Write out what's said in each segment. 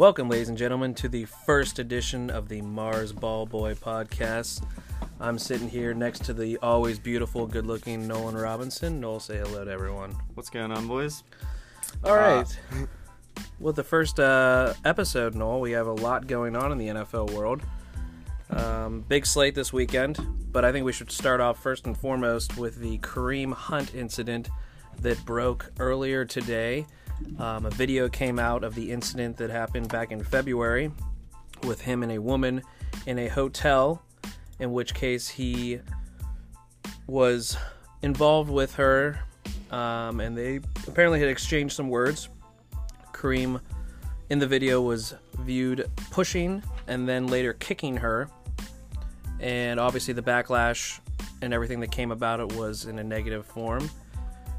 Welcome, ladies and gentlemen, to the first edition of the Mars Ball Boy podcast. I'm sitting here next to the always beautiful, good looking Nolan Robinson. Noel, say hello to everyone. What's going on, boys? All right. With the first uh, episode, Noel, we have a lot going on in the NFL world. Um, big slate this weekend, but I think we should start off first and foremost with the Kareem Hunt incident that broke earlier today. Um, a video came out of the incident that happened back in February with him and a woman in a hotel, in which case he was involved with her, um, and they apparently had exchanged some words. Kareem in the video was viewed pushing and then later kicking her, and obviously the backlash and everything that came about it was in a negative form.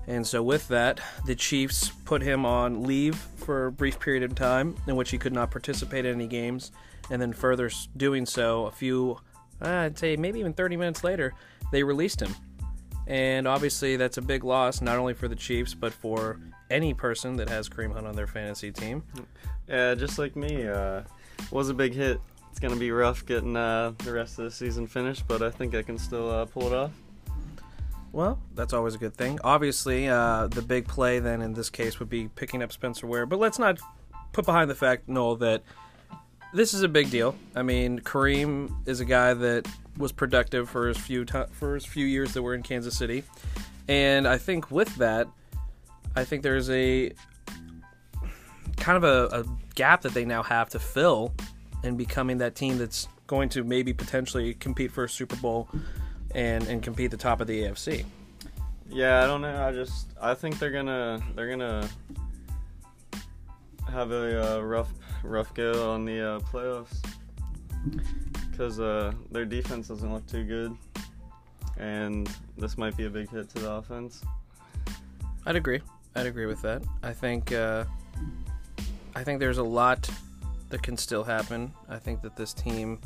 And so, with that, the Chiefs put him on leave for a brief period of time in which he could not participate in any games. And then, further doing so, a few, uh, I'd say maybe even 30 minutes later, they released him. And obviously, that's a big loss, not only for the Chiefs, but for any person that has Kareem Hunt on their fantasy team. Yeah, just like me, uh, was a big hit. It's gonna be rough getting uh, the rest of the season finished, but I think I can still uh, pull it off. Well, that's always a good thing. Obviously, uh, the big play then in this case would be picking up Spencer Ware, but let's not put behind the fact, Noel, that this is a big deal. I mean, Kareem is a guy that was productive for his few t- for his few years that we're in Kansas City, and I think with that, I think there's a kind of a, a gap that they now have to fill in becoming that team that's going to maybe potentially compete for a Super Bowl and and compete the top of the AFC. Yeah, I don't know. I just I think they're gonna they're gonna have a uh, rough rough go on the uh, playoffs because uh, their defense doesn't look too good, and this might be a big hit to the offense. I'd agree. I'd agree with that. I think uh, I think there's a lot that can still happen. I think that this team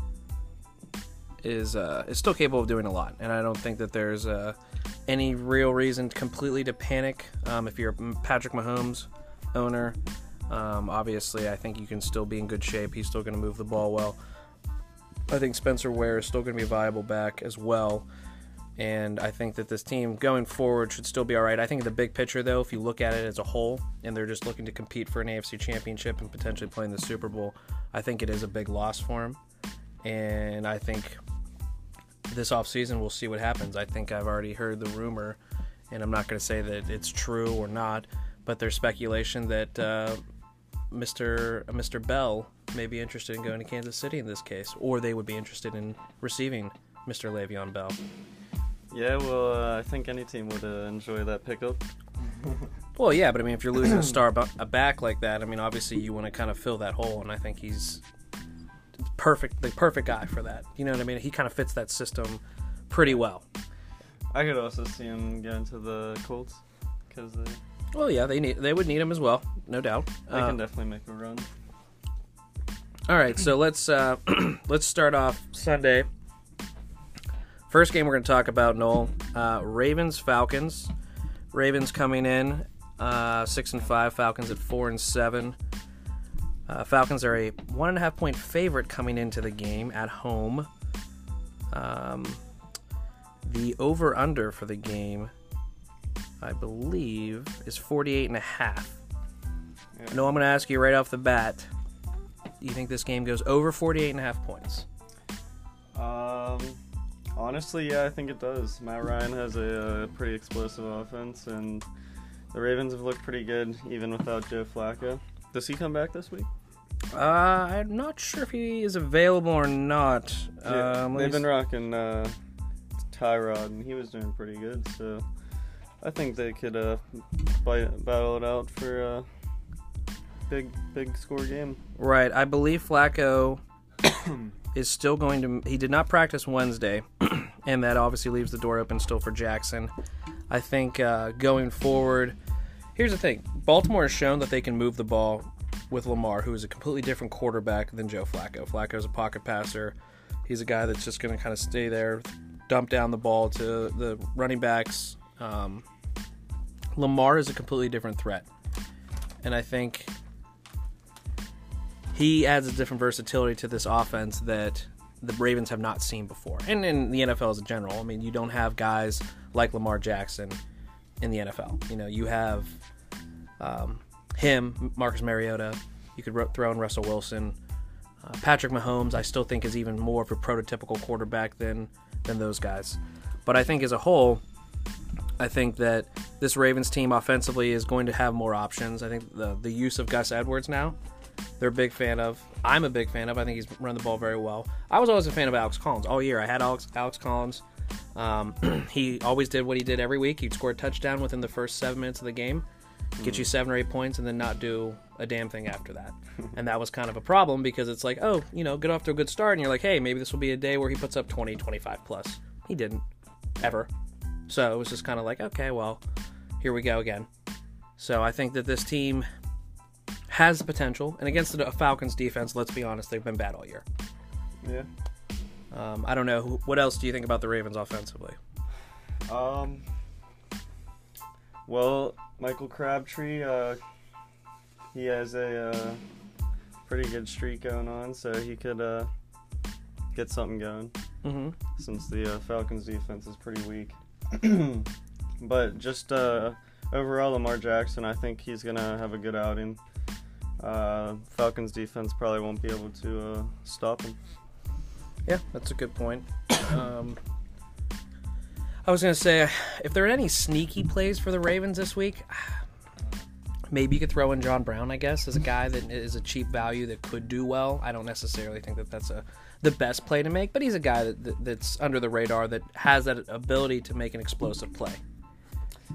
is uh, is still capable of doing a lot, and I don't think that there's uh, any real reason completely to panic. Um, if you're Patrick Mahomes owner, um, obviously I think you can still be in good shape. He's still going to move the ball well. I think Spencer Ware is still going to be a viable back as well. And I think that this team going forward should still be all right. I think the big picture, though, if you look at it as a whole, and they're just looking to compete for an AFC championship and potentially playing the Super Bowl, I think it is a big loss for him. And I think this offseason we'll see what happens. I think I've already heard the rumor, and I'm not going to say that it's true or not, but there's speculation that uh, Mr. Mr. Bell may be interested in going to Kansas City in this case, or they would be interested in receiving Mr. Le'Veon Bell. Yeah, well, uh, I think any team would uh, enjoy that pickup. Well, yeah, but I mean, if you're losing a star a back like that, I mean, obviously you want to kind of fill that hole, and I think he's perfect, the perfect guy for that. You know what I mean? He kind of fits that system pretty well. I could also see him get into the Colts because they, Well, yeah, they need they would need him as well, no doubt. they Uh, can definitely make a run. All right, so let's uh, let's start off Sunday. First game we're going to talk about Noel uh, Ravens Falcons. Ravens coming in uh, six and five. Falcons at four and seven. Uh, Falcons are a one and a half point favorite coming into the game at home. Um, the over under for the game, I believe, is 48 and a half. Yeah. No, I'm going to ask you right off the bat. Do you think this game goes over 48 and a half points? Um, honestly, yeah, I think it does. Matt Ryan has a, uh pretty explosive offense, and the Ravens have looked pretty good even without Joe Flacco. Does he come back this week? Uh, I'm not sure if he is available or not. Yeah, Um, they've been rocking uh, Tyrod, and he was doing pretty good. So I think they could uh, battle it out for a big, big score game. Right. I believe Flacco is still going to. He did not practice Wednesday, and that obviously leaves the door open still for Jackson. I think uh, going forward, here's the thing Baltimore has shown that they can move the ball with Lamar, who is a completely different quarterback than Joe Flacco. Flacco's a pocket passer. He's a guy that's just going to kind of stay there, dump down the ball to the running backs. Um, Lamar is a completely different threat. And I think he adds a different versatility to this offense that the Ravens have not seen before, and in the NFL as a general. I mean, you don't have guys like Lamar Jackson in the NFL. You know, you have um, him, Marcus Mariota. You could ro- throw in Russell Wilson. Uh, Patrick Mahomes, I still think is even more of a prototypical quarterback than than those guys. But I think as a whole, I think that this Ravens team offensively is going to have more options. I think the the use of Gus Edwards now, they're a big fan of. I'm a big fan of. I think he's run the ball very well. I was always a fan of Alex Collins all year. I had Alex Alex Collins. Um, he always did what he did every week. He'd score a touchdown within the first seven minutes of the game, get you seven or eight points, and then not do a damn thing after that. and that was kind of a problem because it's like, oh, you know, get off to a good start, and you're like, hey, maybe this will be a day where he puts up 20, 25 plus. He didn't, ever. So it was just kind of like, okay, well, here we go again. So I think that this team has the potential, and against the Falcons defense, let's be honest, they've been bad all year. Yeah. Um, I don't know. What else do you think about the Ravens offensively? Um. Well, Michael Crabtree, uh, he has a uh, pretty good streak going on, so he could uh, get something going. Mm-hmm. since the uh, Falcons defense is pretty weak. but just uh, overall, Lamar Jackson, I think he's gonna have a good outing. Uh, Falcons defense probably won't be able to uh, stop him. Yeah, that's a good point. Um, I was gonna say, if there are any sneaky plays for the Ravens this week, maybe you could throw in John Brown. I guess as a guy that is a cheap value that could do well. I don't necessarily think that that's a the best play to make, but he's a guy that, that that's under the radar that has that ability to make an explosive play.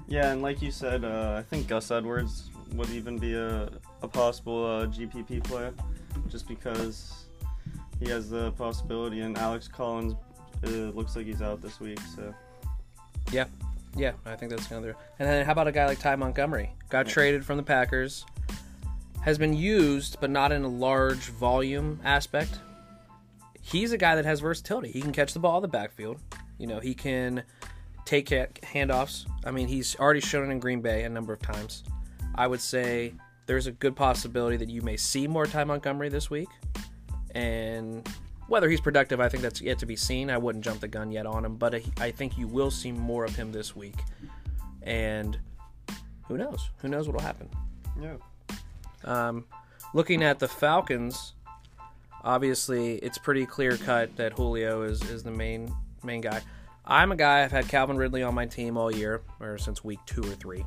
Yeah, and like you said, uh, I think Gus Edwards would even be a, a possible uh, GPP player, just because he has the possibility. And Alex Collins uh, looks like he's out this week, so Yeah, yeah, I think that's another. And then how about a guy like Ty Montgomery? Got traded from the Packers, has been used, but not in a large volume aspect. He's a guy that has versatility. He can catch the ball in the backfield. You know, he can take handoffs. I mean, he's already shown it in Green Bay a number of times. I would say there's a good possibility that you may see more Ty Montgomery this week. And whether he's productive, I think that's yet to be seen. I wouldn't jump the gun yet on him, but I, I think you will see more of him this week. And who knows? Who knows what will happen? yeah. Um, looking at the Falcons, obviously it's pretty clear cut that Julio is, is the main main guy. I'm a guy I've had Calvin Ridley on my team all year, or since week two or three.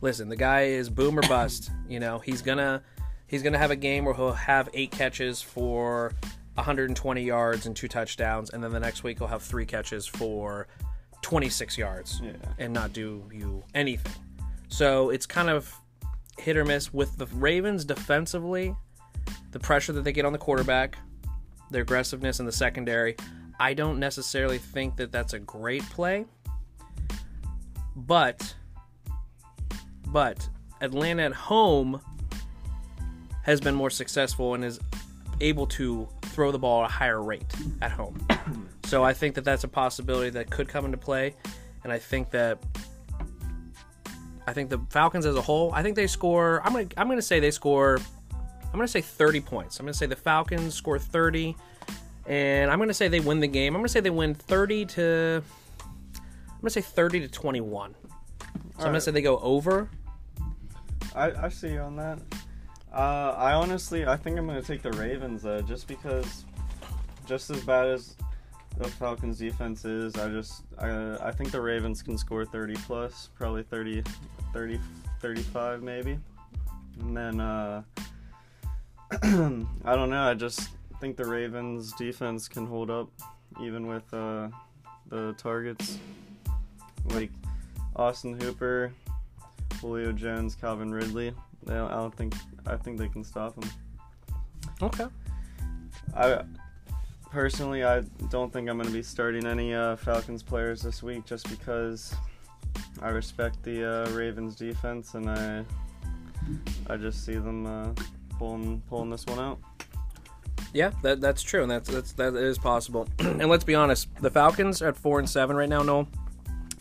Listen, the guy is boom or bust. You know, he's gonna he's gonna have a game where he'll have eight catches for 120 yards and two touchdowns, and then the next week he'll have three catches for 26 yards Yeah. and not do you anything. So it's kind of hit or miss with the Ravens defensively, the pressure that they get on the quarterback, their aggressiveness in the secondary. I don't necessarily think that that's a great play, but but Atlanta at home has been more successful and is able to throw the ball at a higher rate at home. so I think that that's a possibility that could come into play, and I think that I think the Falcons as a whole, I think they score. I'm gonna I'm gonna say they score. I'm gonna say 30 points. I'm gonna say the Falcons score 30, and I'm gonna say they win the game. I'm gonna say they win 30 to. I'm gonna say 30 to 21. So I'm gonna say they go over. I, I see you on that. Uh, I honestly, I think I'm gonna take the Ravens uh, just because, just as bad as the Falcons defense is, I just I, I think the Ravens can score 30 plus, probably 30, 30, 35 maybe, and then uh, I don't know. I just think the Ravens defense can hold up even with uh, the targets like Austin Hooper, Julio Jones, Calvin Ridley. They don't, I don't think I think they can stop him. Okay. I personally I don't think I'm going to be starting any uh, Falcons players this week just because I respect the uh, Ravens defense and I I just see them uh, pulling pulling this one out. Yeah, that that's true, and that's that's that is possible. and let's be honest, the Falcons are at four and seven right now. No,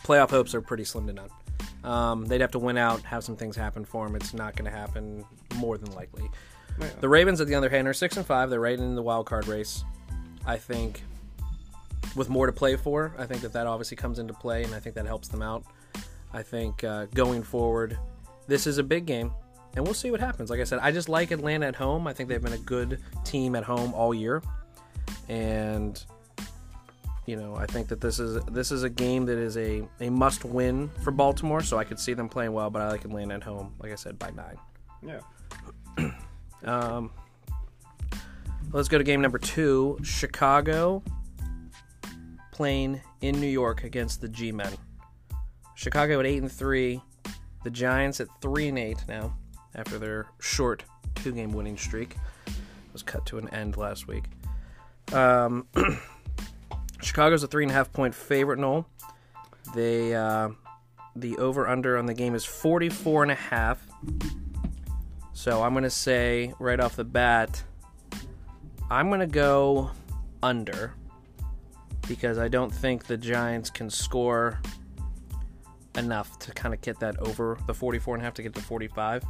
playoff hopes are pretty slim to none. Um, they'd have to win out, have some things happen for them. It's not going to happen more than likely. Yeah. The Ravens, at the other hand, are six and five. They're right in the wild card race. I think with more to play for, I think that that obviously comes into play, and I think that helps them out. I think uh, going forward, this is a big game, and we'll see what happens. Like I said, I just like Atlanta at home. I think they've been a good team at home all year, and you know I think that this is this is a game that is a, a must win for Baltimore. So I could see them playing well, but I like Atlanta at home. Like I said, by nine. Yeah. Um, let's go to game number two Chicago playing in New York against the G Men. Chicago at 8 and 3, the Giants at 3 and 8 now after their short two game winning streak was cut to an end last week. Um, Chicago's a three and a half point favorite, Noel. They uh, the over under on the game is 44 and a half. So I'm to say right off the bat, I'm to go under because I don't think the Giants can score enough to kind of get that over the 44 and a half to get to 45.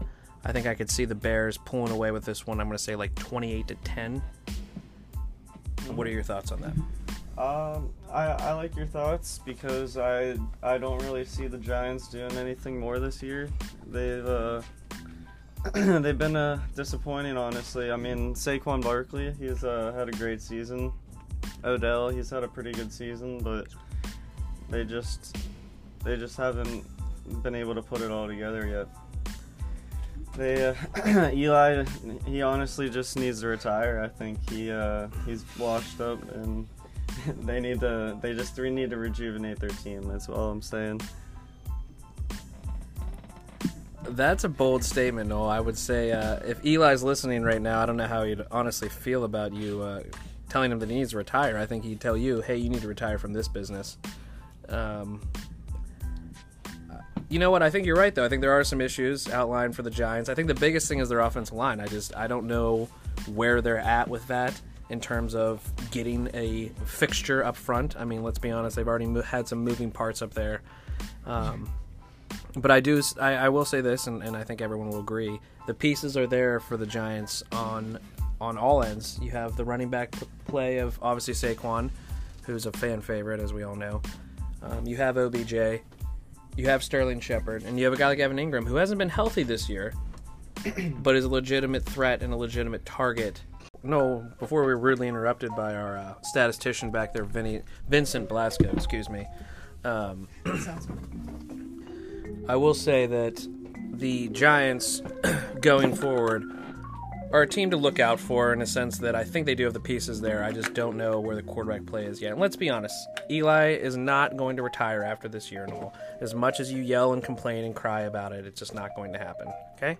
I think I could see the Bears pulling away with this one. I'm going to say like 28 to 10. What are your thoughts on that? Um, I, I like your thoughts because I I don't really see the Giants doing anything more this year. They've uh, they've been uh, disappointing, honestly. I mean, Saquon Barkley, he's uh, had a great season. Odell, he's had a pretty good season, but they just they just haven't been able to put it all together yet. They uh, Eli, he honestly just needs to retire. I think he uh, he's washed up, and they need to they just we need to rejuvenate their team. That's all I'm saying. That's a bold statement, Noel. I would say uh, if Eli's listening right now, I don't know how he'd honestly feel about you uh, telling him that he needs to retire. I think he'd tell you, hey, you need to retire from this business. Um, you know what? I think you're right, though. I think there are some issues outlined for the Giants. I think the biggest thing is their offensive line. I just I don't know where they're at with that in terms of getting a fixture up front. I mean, let's be honest, they've already mo- had some moving parts up there. Um, but I do, I, I will say this, and, and I think everyone will agree: the pieces are there for the Giants on on all ends. You have the running back play of obviously Saquon, who's a fan favorite, as we all know. Um, you have OBJ, you have Sterling Shepard, and you have a guy like Evan Engram who hasn't been healthy this year, but is a legitimate threat and a legitimate target. No, before we were rudely interrupted by our uh, statistician back there, Vinny, Vincent Blasco, excuse me. Um, I will say that the Giants, going forward, are a team to look out for in a sense that I think they do have the pieces there. I just don't know where the quarterback play is yet. And let's be honest, Eli is not going to retire after this year and all. As much as you yell and complain and cry about it, it's just not going to happen. Okay?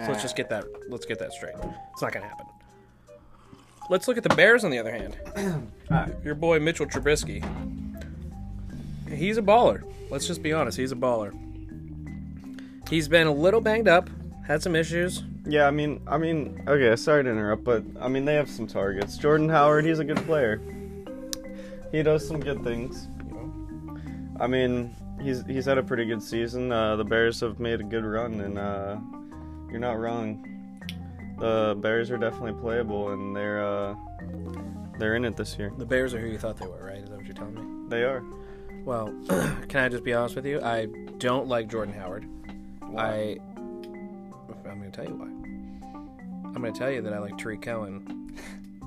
So let's just get that let's get that straight. It's not going to happen. Let's look at the Bears on the other hand. Your boy Mitchell Trubisky. He's a baller. Let's just be honest, he's a baller. He's been a little banged up, had some issues. Yeah, I mean, I mean, okay, sorry to interrupt, but I mean, they have some targets. Jordan Howard, he's a good player. He does some good things. I mean, he's he's had a pretty good season. Uh, the Bears have made a good run, and uh, you're not wrong. The Bears are definitely playable, and they're uh, they're in it this year. The Bears are who you thought they were, right? Is that what you're telling me? They are. Well, can I just be honest with you? I don't like Jordan Howard. I I'm going to tell you why. I'm going to tell you that I like Tarik Cohen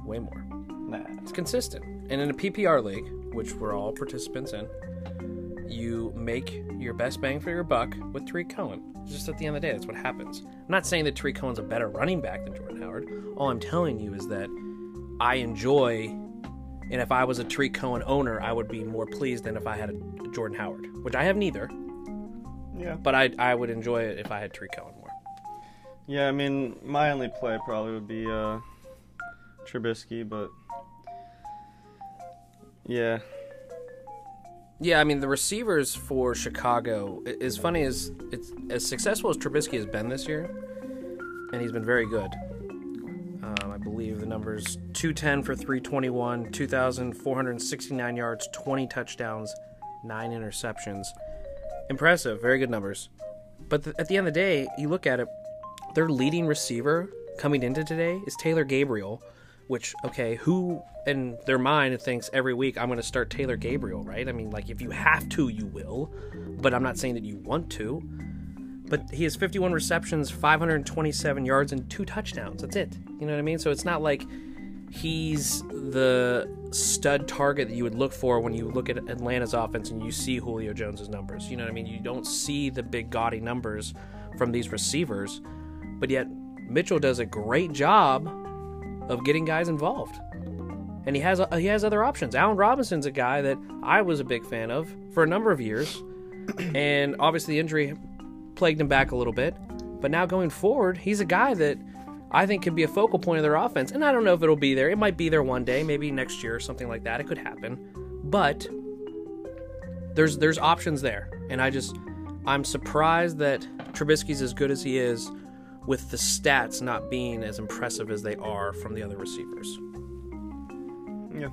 way more. Nah. It's consistent. And in a PPR league, which we're all participants in, you make your best bang for your buck with Tarik Cohen. Just at the end of the day, that's what happens. I'm not saying that Tarik Cohen's a better running back than Jordan Howard. All I'm telling you is that I enjoy, and if I was a Tarik Cohen owner, I would be more pleased than if I had a Jordan Howard, which I have neither. Yeah. But I I would enjoy it if I had Tarik Cohen more. Yeah, I mean, my only play probably would be uh, Trubisky, but yeah, Yeah, I mean the receivers for Chicago. As funny as it's as successful as Trubisky has been this year, and he's been very good. Um, I believe the numbers: two ten for three twenty one, two thousand four hundred sixty nine yards, twenty touchdowns, nine interceptions. Impressive, very good numbers. But th- at the end of the day, you look at it, their leading receiver coming into today is Taylor Gabriel, which okay, who in their mind thinks every week I'm going to start Taylor Gabriel, right? I mean, like if you have to, you will, but I'm not saying that you want to. But he has 51 receptions, 527 yards, and two touchdowns. That's it. You know what I mean? So it's not like he's the stud target that you would look for when you look at Atlanta's offense and you see Julio Jones's numbers. You know what I mean? You don't see the big gaudy numbers from these receivers, but yet Mitchell does a great job of getting guys involved. And he has uh, he has other options. Allen Robinson's a guy that I was a big fan of for a number of years, and obviously the injury plagued him back a little bit. But now going forward, he's a guy that I think could be a focal point of their offense. And I don't know if it'll be there. It might be there one day, maybe next year or something like that. It could happen. But there's there's options there. And I just I'm surprised that Trubisky's as good as he is with the stats not being as impressive as they are from the other receivers. Yeah.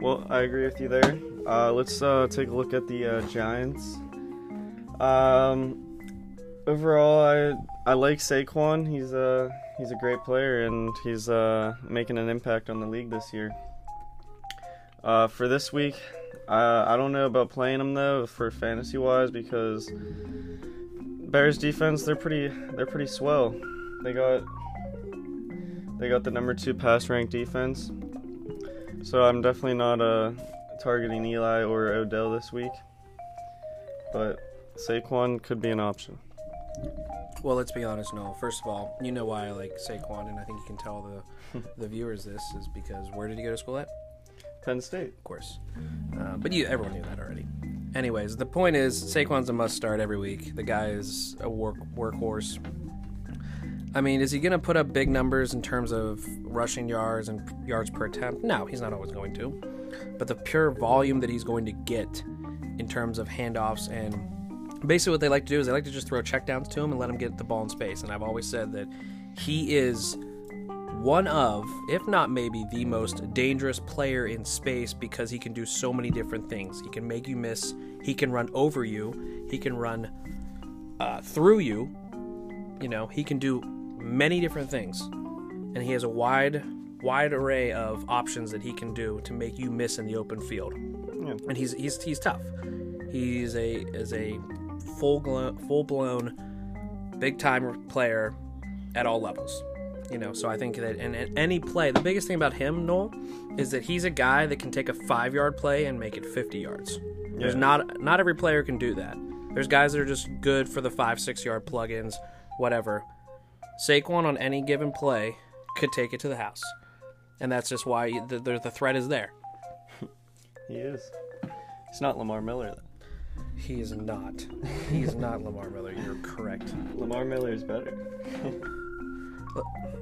Well, I agree with you there. Uh, let's uh, take a look at the uh, Giants. Um, overall, I I like Saquon. He's a he's a great player, and he's uh, making an impact on the league this year. Uh, for this week, uh, I don't know about playing him though for fantasy wise because Bears defense they're pretty they're pretty swell. They got they got the number two pass ranked defense. So I'm definitely not uh, targeting Eli or Odell this week. But Saquon could be an option. Well, let's be honest, Noel. First of all, you know why I like Saquon, and I think you can tell the the viewers this is because where did he go to school at? Penn State. Of course. Uh, but you, everyone knew that already. Anyways, the point is Saquon's a must start every week. The guy is a work workhorse. I mean, is he going to put up big numbers in terms of rushing yards and yards per attempt? No, he's not always going to. But the pure volume that he's going to get in terms of handoffs and basically what they like to do is they like to just throw checkdowns to him and let him get the ball in space. And I've always said that he is one of, if not maybe the most dangerous player in space because he can do so many different things. He can make you miss, he can run over you, he can run uh, through you. You know, he can do many different things. And he has a wide, wide array of options that he can do to make you miss in the open field. Yeah. And he's he's he's tough. He's a is a full full blown big time player at all levels. You know, so I think that in, in any play, the biggest thing about him, Noel, is that he's a guy that can take a five yard play and make it 50 yards. There's not not every player can do that. There's guys that are just good for the five six yard plugins, whatever. Saquon on any given play could take it to the house, and that's just why the the, the threat is there. He is. He's not Lamar Miller. Though. He is not. He is not Lamar Miller. You're correct. Lamar Miller is better.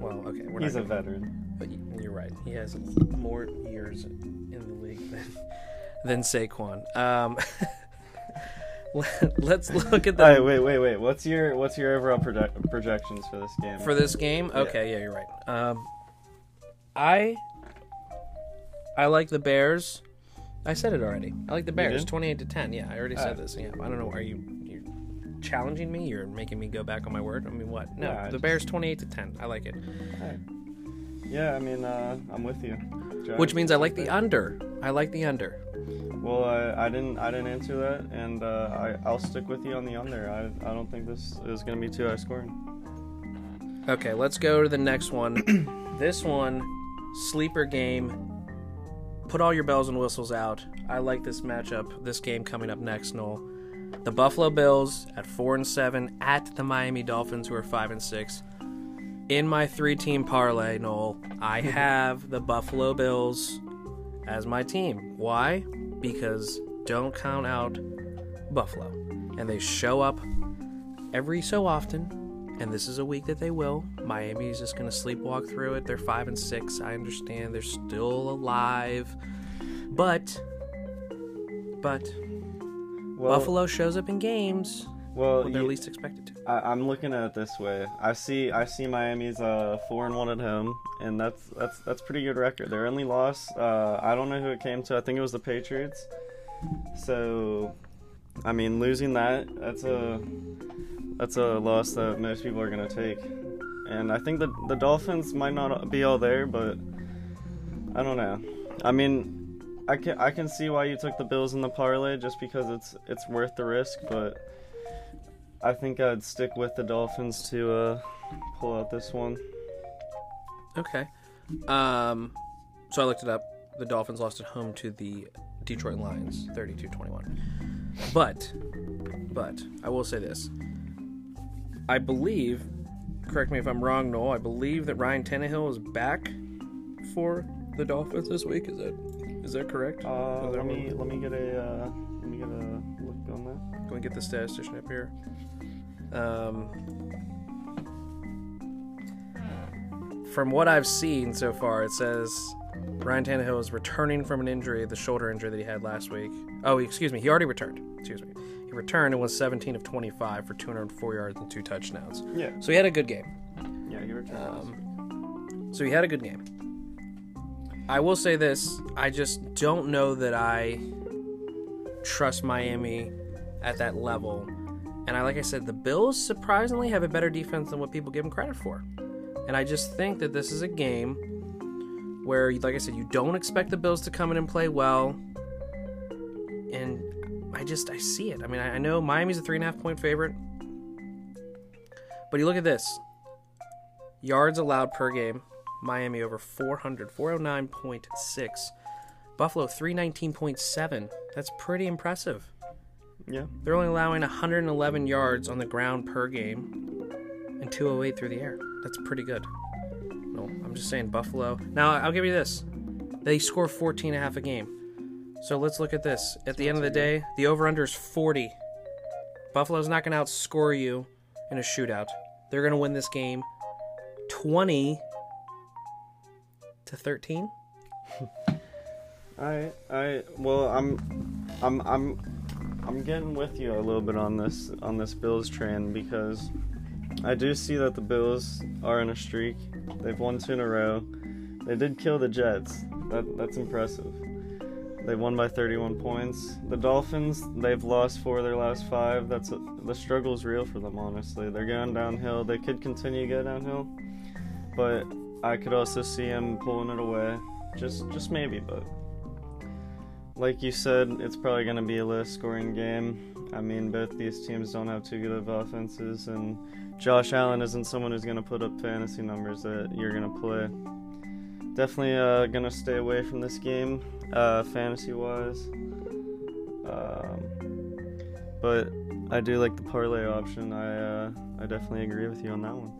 Well, okay, we're He's a. Gonna, veteran. but you're right. He has more years in the league than, than Saquon. Um, let's look at the All right, wait, wait, wait. What's your what's your overall project, projections for this game? for this game. Okay, yeah, you're right. Um, I I like the Bears. I said it already. I like the Bears, twenty-eight to ten. Yeah, I already said Alright. this. Yeah, I don't know. Are you you challenging me? You're making me go back on my word. I mean, what? No, I the Bears, twenty-eight to ten. I like it. Yeah, I mean, uh, I'm with you. Giants Which means I like the under. I like the under. Well, I, I didn't I didn't answer that, and uh, I I'll stick with you on the under. I I don't think this is gonna be too high scoring. Okay, let's go to the next one. this one, sleeper game. Put all your bells and whistles out. I like this matchup. This game coming up next, Noel. The Buffalo Bills at four and seven at the Miami Dolphins, who are five and six. In my three-team parlay, Noel, I have the Buffalo Bills as my team. Why? Because don't count out Buffalo, and they show up every so often and this is a week that they will. Miami is just going to sleepwalk through it. They're five and six. I understand they're still alive, but but Well, Buffalo shows up in games Well, when they're you- least expected to. I, I'm looking at it this way. I see I see Miami's uh four and one at home, and that's that's that's pretty good record. Their only loss, uh, I don't know who it came to. I think it was the Patriots. So, I mean, losing that that's a that's a loss that most people are gonna take. and I think the the Dolphins might not be all there, but I don't know. I mean, I can I can see why you took the Bills in the parlay just because it's it's worth the risk, but I think I'd stick with the Dolphins to uh, pull out this one. Okay. Um, so I looked it up. The Dolphins lost at home to the Detroit Lions, 32-21. But, but I will say this: I believe, correct me if I'm wrong, Noel. I believe that Ryan Tannehill is back for the Dolphins this week. Is that is that correct? Uh, let me one- let me get a uh, let me get a look on that. Go and get the statistician up here. Um, from what I've seen so far, it says Ryan Tannehill is returning from an injury, the shoulder injury that he had last week. Oh, excuse me, he already returned. Excuse me. He returned and was 17 of 25 for 204 yards and two touchdowns. Yeah, So he had a good game. yeah, you returned. Um, so he had a good game. I will say this: I just don't know that I trust Miami at that level. And I, like I said, the Bills surprisingly have a better defense than what people give them credit for. And I just think that this is a game where, like I said, you don't expect the Bills to come in and play well. And I just I see it. I mean, I, know Miami's a three and a half point favorite, but you look at this: yards allowed per game. Miami over 400, 409.6. Buffalo 319.7. That's pretty impressive. yeah, They're only allowing 111 yards on the ground per game and 208 through the air. That's pretty good. No, I'm just saying Buffalo. Now, I'll give you this. They score 14 and a half a game. So let's look at this. At the end of the day, the over-under is 40. Buffalo's not going to outscore you in a shootout. They're going to win this game 20 to 13. I I well I'm I'm I'm I'm getting with you a little bit on this on this Bills trend because I do see that the Bills are in a streak. They've won two in a row. They did kill the Jets. That that's impressive. They won by 31 points. The Dolphins, they've lost four of their last five. That's the struggle's real for them. Honestly, they're going downhill. They could continue to go downhill, but I could also see him pulling it away. Just just maybe, but like you said, it's probably going to be a low scoring game. I mean, both these teams don't have too good of offenses, and Josh Allen isn't someone who's going to put up fantasy numbers that you're going to play. Definitely uh, going to stay away from this game, uh, fantasy wise. Um, but I do like the parlay option. I uh, I definitely agree with you on that one.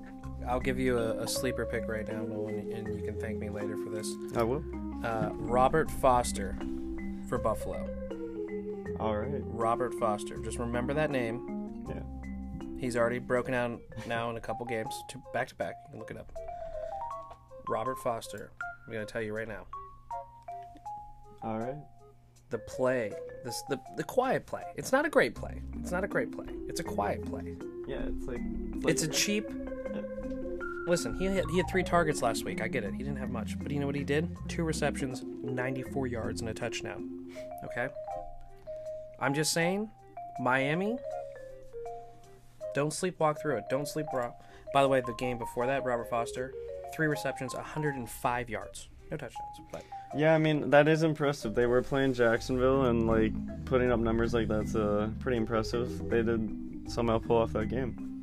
I'll give you a, a sleeper pick right now, and, you can thank me later for this. I will. Uh, Robert Foster for Buffalo. All right. Robert Foster. Just remember that name. Yeah. He's already broken out now in a couple games, two, back to back. You can look it up. Robert Foster. I'm gonna tell you right now. All right. The play, this the the quiet play. It's not a great play. It's not a great play. It's a quiet play. Yeah, it's like. It's a cheap. Listen, he had, he had three targets last week. I get it. He didn't have much, but you know what he did? Two receptions, 94 yards, and a touchdown. Okay. I'm just saying, Miami. Don't sleepwalk through it. Don't sleepwalk. By the way, the game before that, Robert Foster, three receptions, 105 yards, no touchdowns. But Yeah, I mean that is impressive. They were playing Jacksonville and like putting up numbers like that's uh, pretty impressive. They did somehow pull off that game.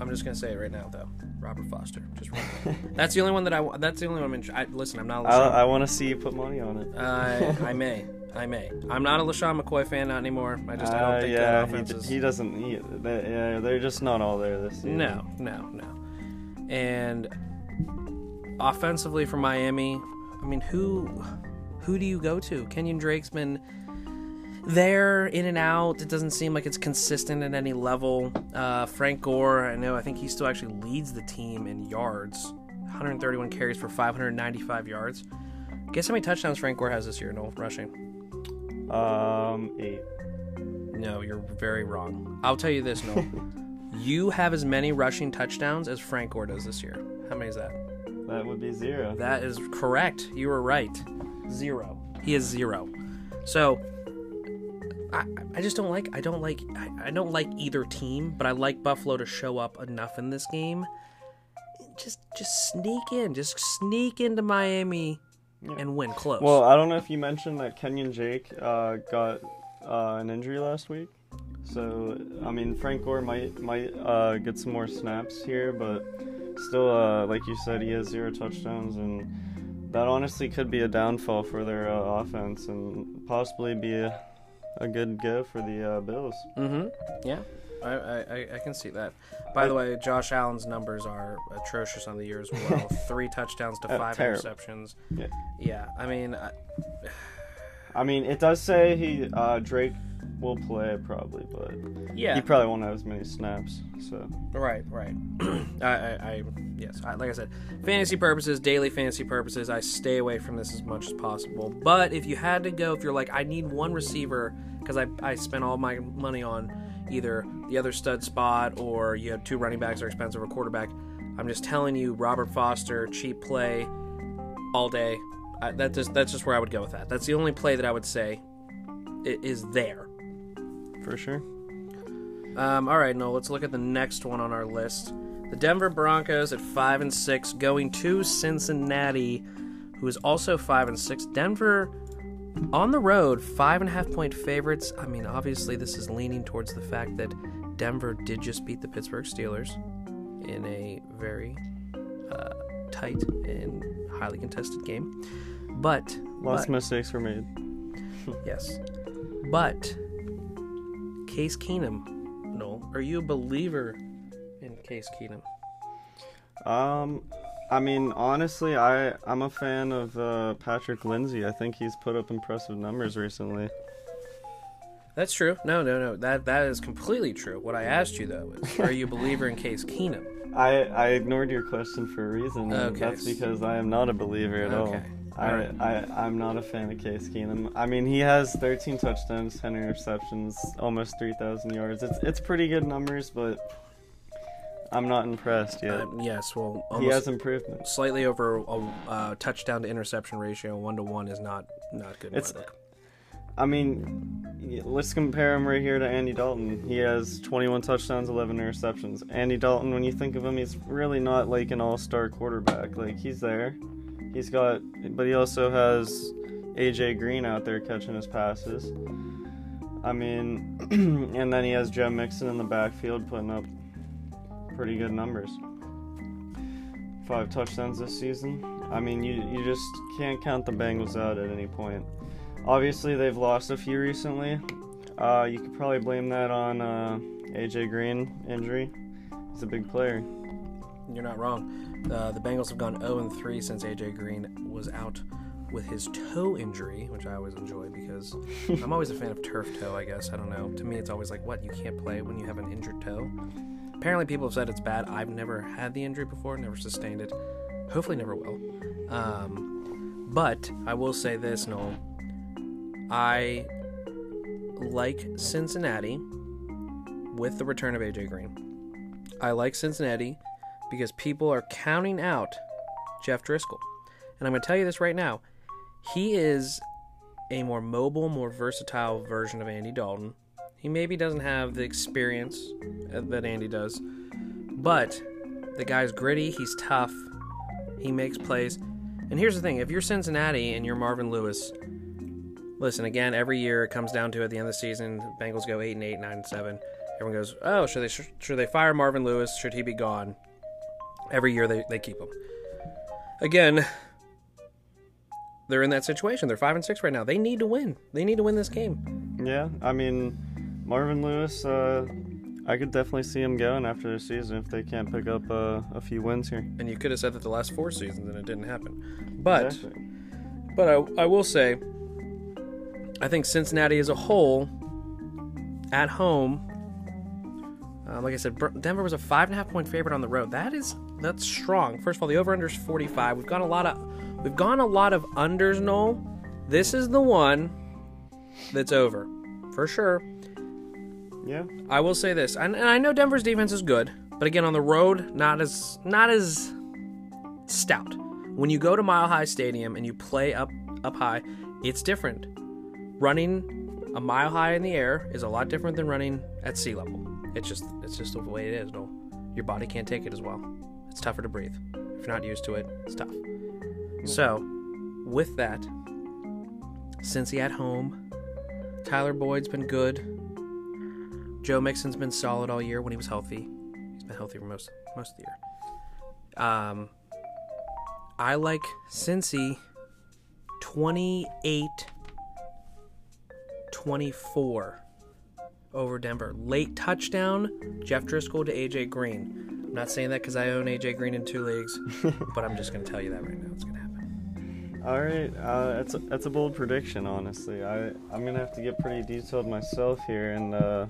I'm just gonna say it right now, though. Robert Foster. Just that's the only one that I. That's the only one I'm. In, I, listen, I'm not. I, I want to see you put money on it. Uh, I may. I may. I'm not a LeSean McCoy fan not anymore. I just I don't Uh, think yeah, that he, offense d- is. he doesn't. He, they, yeah, they're just not all there this season. no, no, no. And offensively for Miami, I mean, who who do you go to? Kenyan Drake's been there, in and out. It doesn't seem like it's consistent at any level. Uh, Frank Gore, I know. I think he still actually leads the team in yards. 131 carries for 595 yards. Guess how many touchdowns Frank Gore has this year? No rushing. Um, eight. No, you're very wrong. I'll tell you this, Noel. you have as many rushing touchdowns as Frank Gore does this year. How many is that? That would be zero. That is correct. You were right. Zero. He is zero. So I, I just don't like I don't like I, I don't like either team, but I like Buffalo to show up enough in this game. just just sneak in, just sneak into Miami Yeah. and win close. Well, I don't know if you mentioned that Kenyan Drake uh, got uh, an injury last week. So I mean, Frank Gore might might uh, get some more snaps here, but still, uh, like you said, he has zero touchdowns, and that honestly could be a downfall for their uh, offense, and possibly be a, a good go for the uh, Bills. Mm-hmm. Yeah, I, I, I- can see that. By the way, Josh Allen's numbers are atrocious on the year as well. Three touchdowns to Uh, five terrible. interceptions. Yeah. Yeah, I mean, I, I mean, it does say he uh, Drake will play probably, but yeah, he probably won't have as many snaps. So right, right. I, I, I, yes, I, like I said, fantasy purposes, daily fantasy purposes, I stay away from this as much as possible. But if you had to go, if you're like, I need one receiver because I, I spent all my money on either the other stud spot or you have two running backs are expensive or quarterback. I'm just telling you, Robert Foster, cheap play, all day. I, that just that's just where I would go with that. That's the only play that I would say is there. For sure. Um, all right, no, let's look at the next one on our list. The Denver Broncos at five and six, going to Cincinnati, who is also five and six. Denver on the road, five and a half point favorites. I mean, obviously, this is leaning towards the fact that Denver did just beat the Pittsburgh Steelers in a very uh, tight and highly contested game. But, Lots but of mistakes were made. Yes. But Case Keenum, no, are you a believer in Case Keenum? Um, I mean, honestly, I I'm a fan of uh, Patrick Lindsay. I think he's put up impressive numbers recently. That's true. No, no, no. That that is completely true. What I asked you though is, are you a believer in Case Keenum? I I ignored your question for a reason. Okay. That's because I am not a believer at all. Okay. I. I I'm not a fan of Case Keenum. I mean, he has 13 touchdowns, 10 interceptions, almost 3,000 yards. It's it's pretty good numbers, but I'm not impressed yet. Uh, yes. Well, he has improvement. slightly over a uh, touchdown to interception ratio, one to one, is not not good. It's-. I mean, let's compare him right here to Andy Dalton. He has 21 touchdowns, 11 interceptions. Andy Dalton, when you think of him, he's really not like an all-star quarterback. Like he's there, he's got, but he also has AJ Green out there catching his passes. I mean, and then he has Joe Mixon in the backfield putting up pretty good numbers. Five touchdowns this season. I mean, you you just can't count the Bengals out at any point. Obviously, they've lost a few recently. Uh, you could probably blame that on uh, AJ Green injury. He's a big player. You're not wrong. Uh, the Bengals have gone 0 3 since AJ Green was out with his toe injury, which I always enjoy because I'm always a fan of turf toe, I guess. I don't know. To me, it's always like, what? You can't play when you have an injured toe? Apparently, people have said it's bad. I've never had the injury before, never sustained it. Hopefully, never will. Um, but I will say this, Noel. I like Cincinnati with the return of AJ Green. I like Cincinnati because people are counting out Jeff Driskel. And I'm going to tell you this right now. He is a more mobile, more versatile version of Andy Dalton. He maybe doesn't have the experience uh, that Andy does, but the guy's gritty, he's tough, he makes plays. And here's the thing if you're Cincinnati and you're Marvin Lewis, listen, again, every year it comes down to at the end of the season, Bengals go 8 and 8, 9 and 7. Everyone goes, oh, should they, should they fire Marvin Lewis? Should he be gone? Every year they, they keep them. Again, they're in that situation. They're five and six right now. They need to win. They need to win this game. Yeah, I mean, Marvin Lewis. Uh, I could definitely see him going after the season if they can't pick up uh, a few wins here. And you could have said that the last four seasons and it didn't happen. But Exactly. but I, I will say, I think Cincinnati as a whole, at home, uh, like I said, Denver was a five and a half point favorite on the road. That is that's strong. First of all, the over under is forty five. We've got a lot of we've gone a lot of unders. Noel, this is the one that's over for sure. yeah, I will say this, and, and I know Denver's defense is good, but again, on the road, not as not as stout. When you go to Mile High Stadium and you play up up high, it's different. Running a mile high in the air is a lot different than running at sea level. It's just it's just the way it is. No, your body can't take it as well. It's tougher to breathe. If you're not used to it, it's tough. So, with that, Cincy at home, Tyler Boyd's been good. Joe Mixon's been solid all year when he was healthy. He's been healthy for most most of the year. Um, I like Cincy 28 24 over Denver. Late touchdown, Jeff Driskel to AJ Green. I'm not saying that because I own AJ Green in two leagues, but I'm just going to tell you that right now. It's going to happen. All right, uh, that's a, that's a bold prediction. Honestly, I I'm gonna have to get pretty detailed myself here, and uh,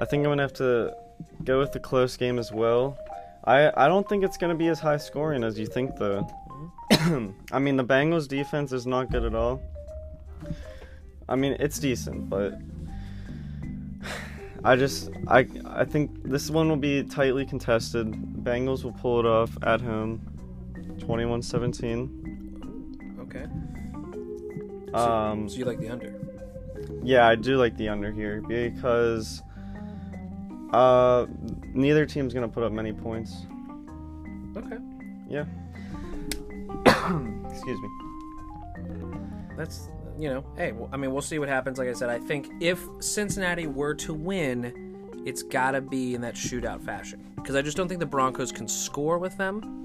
I think I'm gonna have to go with the close game as well. I I don't think it's gonna be as high scoring as you think, though. I mean, the Bengals defense is not good at all. I mean, it's decent, but I just I I think this one will be tightly contested. Bengals will pull it off at home, 21-17. Okay. Um, So you like the under? Yeah, I do like the under here because uh, neither team's gonna put up many points. Okay. Yeah. Excuse me. That's you know, hey, well, I mean, we'll see what happens. Like I said, I think if Cincinnati were to win, it's got to be in that shootout fashion because I just don't think the Broncos can score with them.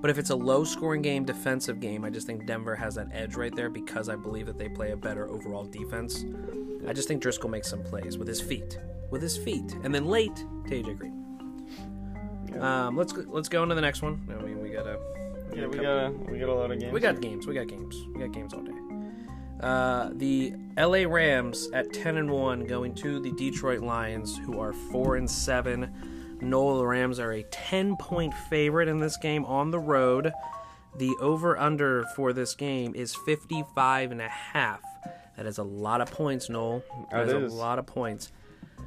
But if it's a low-scoring game, defensive game, I just think Denver has that edge right there because I believe that they play a better overall defense. I just think Driskel makes some plays with his feet, with his feet, and then late to AJ Green. Yeah. Um, let's go- let's go into the next one. I mean, we gotta. Yeah, we got we got a lot of games. we got games. We got games. We got games all day. Uh, the LA Rams at ten and one going to the Detroit Lions, who are four and seven. Noel, the Rams are a ten point favorite in this game on the road. The over under for this game is 55 and a half. That is a lot of points, Noel. That That is is. a lot of points.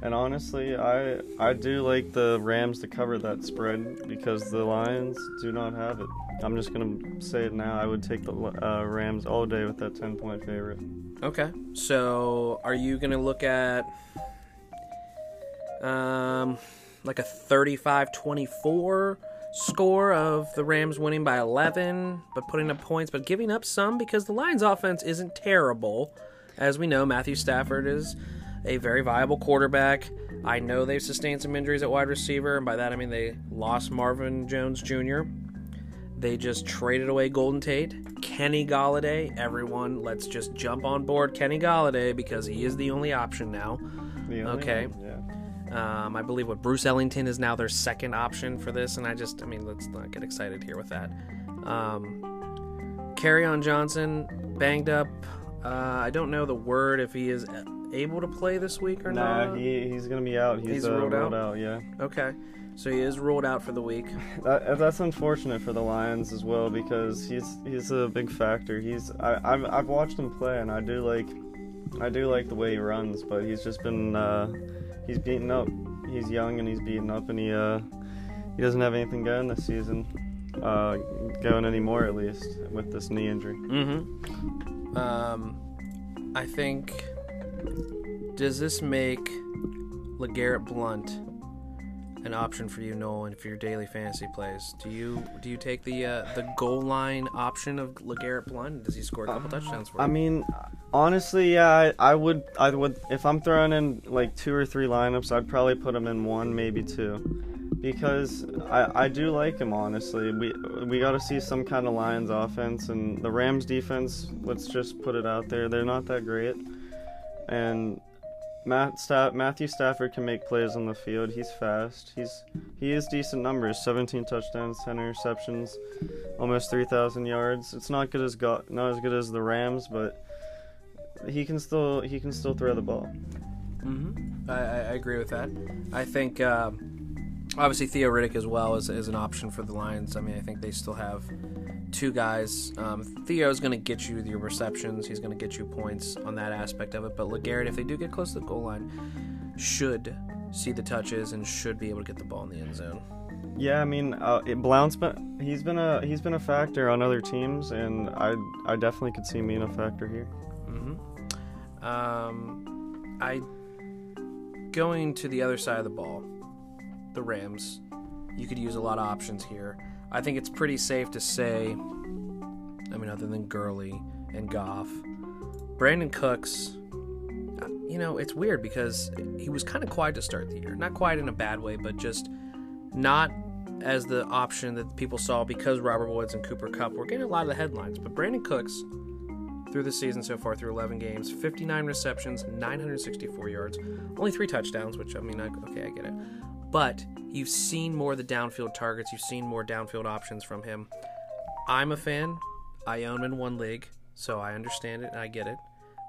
And honestly, I I do like the Rams to cover that spread because the Lions do not have it. I'm just gonna say it now. I would take the uh, Rams all day with that 10 point favorite. Okay. So, are you to look at um like a 35-24 score of the Rams winning by 11 but putting up points but giving up some because the Lions offense isn't terrible. As we know, Matthew Stafford is a very viable quarterback. I know they've sustained some injuries at wide receiver, and by that I mean they lost Marvin Jones Jr. They just traded away Golden Tate, Kenny Golladay. Everyone, let's just jump on board Kenny Golladay because he is the only option now. The only Okay. one, Yeah. Um, I believe what Bruce Ellington is now their second option for this, and I just, I mean, let's not get excited here with that. Um, Kerryon Johnson banged up. Uh, I don't know the word if he is able to play this week or Nah, not. he, he's gonna be out. He's, He's uh, ruled ruled, out? out. Yeah. Okay, so he is ruled out for the week. That, that's unfortunate for the Lions as well because he's he's a big factor. He's I, I've I've watched him play and I do like I do like the way he runs, but he's just been uh, he's beaten up. He's young and he's beaten up, and he uh, he doesn't have anything going this season, uh, going anymore at least with this knee injury. Mm-hmm. Um, I think. Does this make LeGarrette Blount an option for you, Nolan, for your daily fantasy plays? Do you do you take the uh, the goal line option of LeGarrette Blount? Does he score a couple touchdowns for you? I mean, honestly, yeah, I, I would I would if I'm throwing in like two or three lineups, I'd probably put him in one, maybe two. Because I, I do like him honestly. We we got to see some kind of Lions offense and the Rams defense. Let's just put it out there; they're not that great. And Matt Sta- Matthew Stafford can make plays on the field. He's fast. He's he is decent numbers: 17 touchdowns, 10 interceptions, almost 3,000 yards. It's not good as got not as good as the Rams, but he can still he can still throw the ball. Mm-hmm. I, I I agree with that. I think um, obviously Theo Riddick as well is, is an option for the Lions. I mean, I think they still have two guys. Um, Theo's going to get you your receptions. He's going to get you points on that aspect of it. But Legarrette, if they do get close to the goal line, should see the touches and should be able to get the ball in the end zone. Yeah, I mean, uh, it, Blount's been he's been a he's been a factor on other teams, and I I definitely could see him being a factor here. Mm-hmm. Um, I going to the other side of the ball, the Rams. You could use a lot of options here. I think it's pretty safe to say, I mean, other than Gurley and Goff, Brandin Cooks, uh, you know, it's weird because he was kind of quiet to start the year. Not quiet in a bad way, but just not as the option that people saw because Robert Woods and Cooper Kupp were getting a lot of the headlines. But Brandin Cooks, through the season so far, through 11 games, 59 receptions, 964 yards, only three touchdowns, which I mean, okay, I get it. But you've seen more of the downfield targets, you've seen more downfield options from him. I'm a fan. I own him in one league, so I understand it and I get it.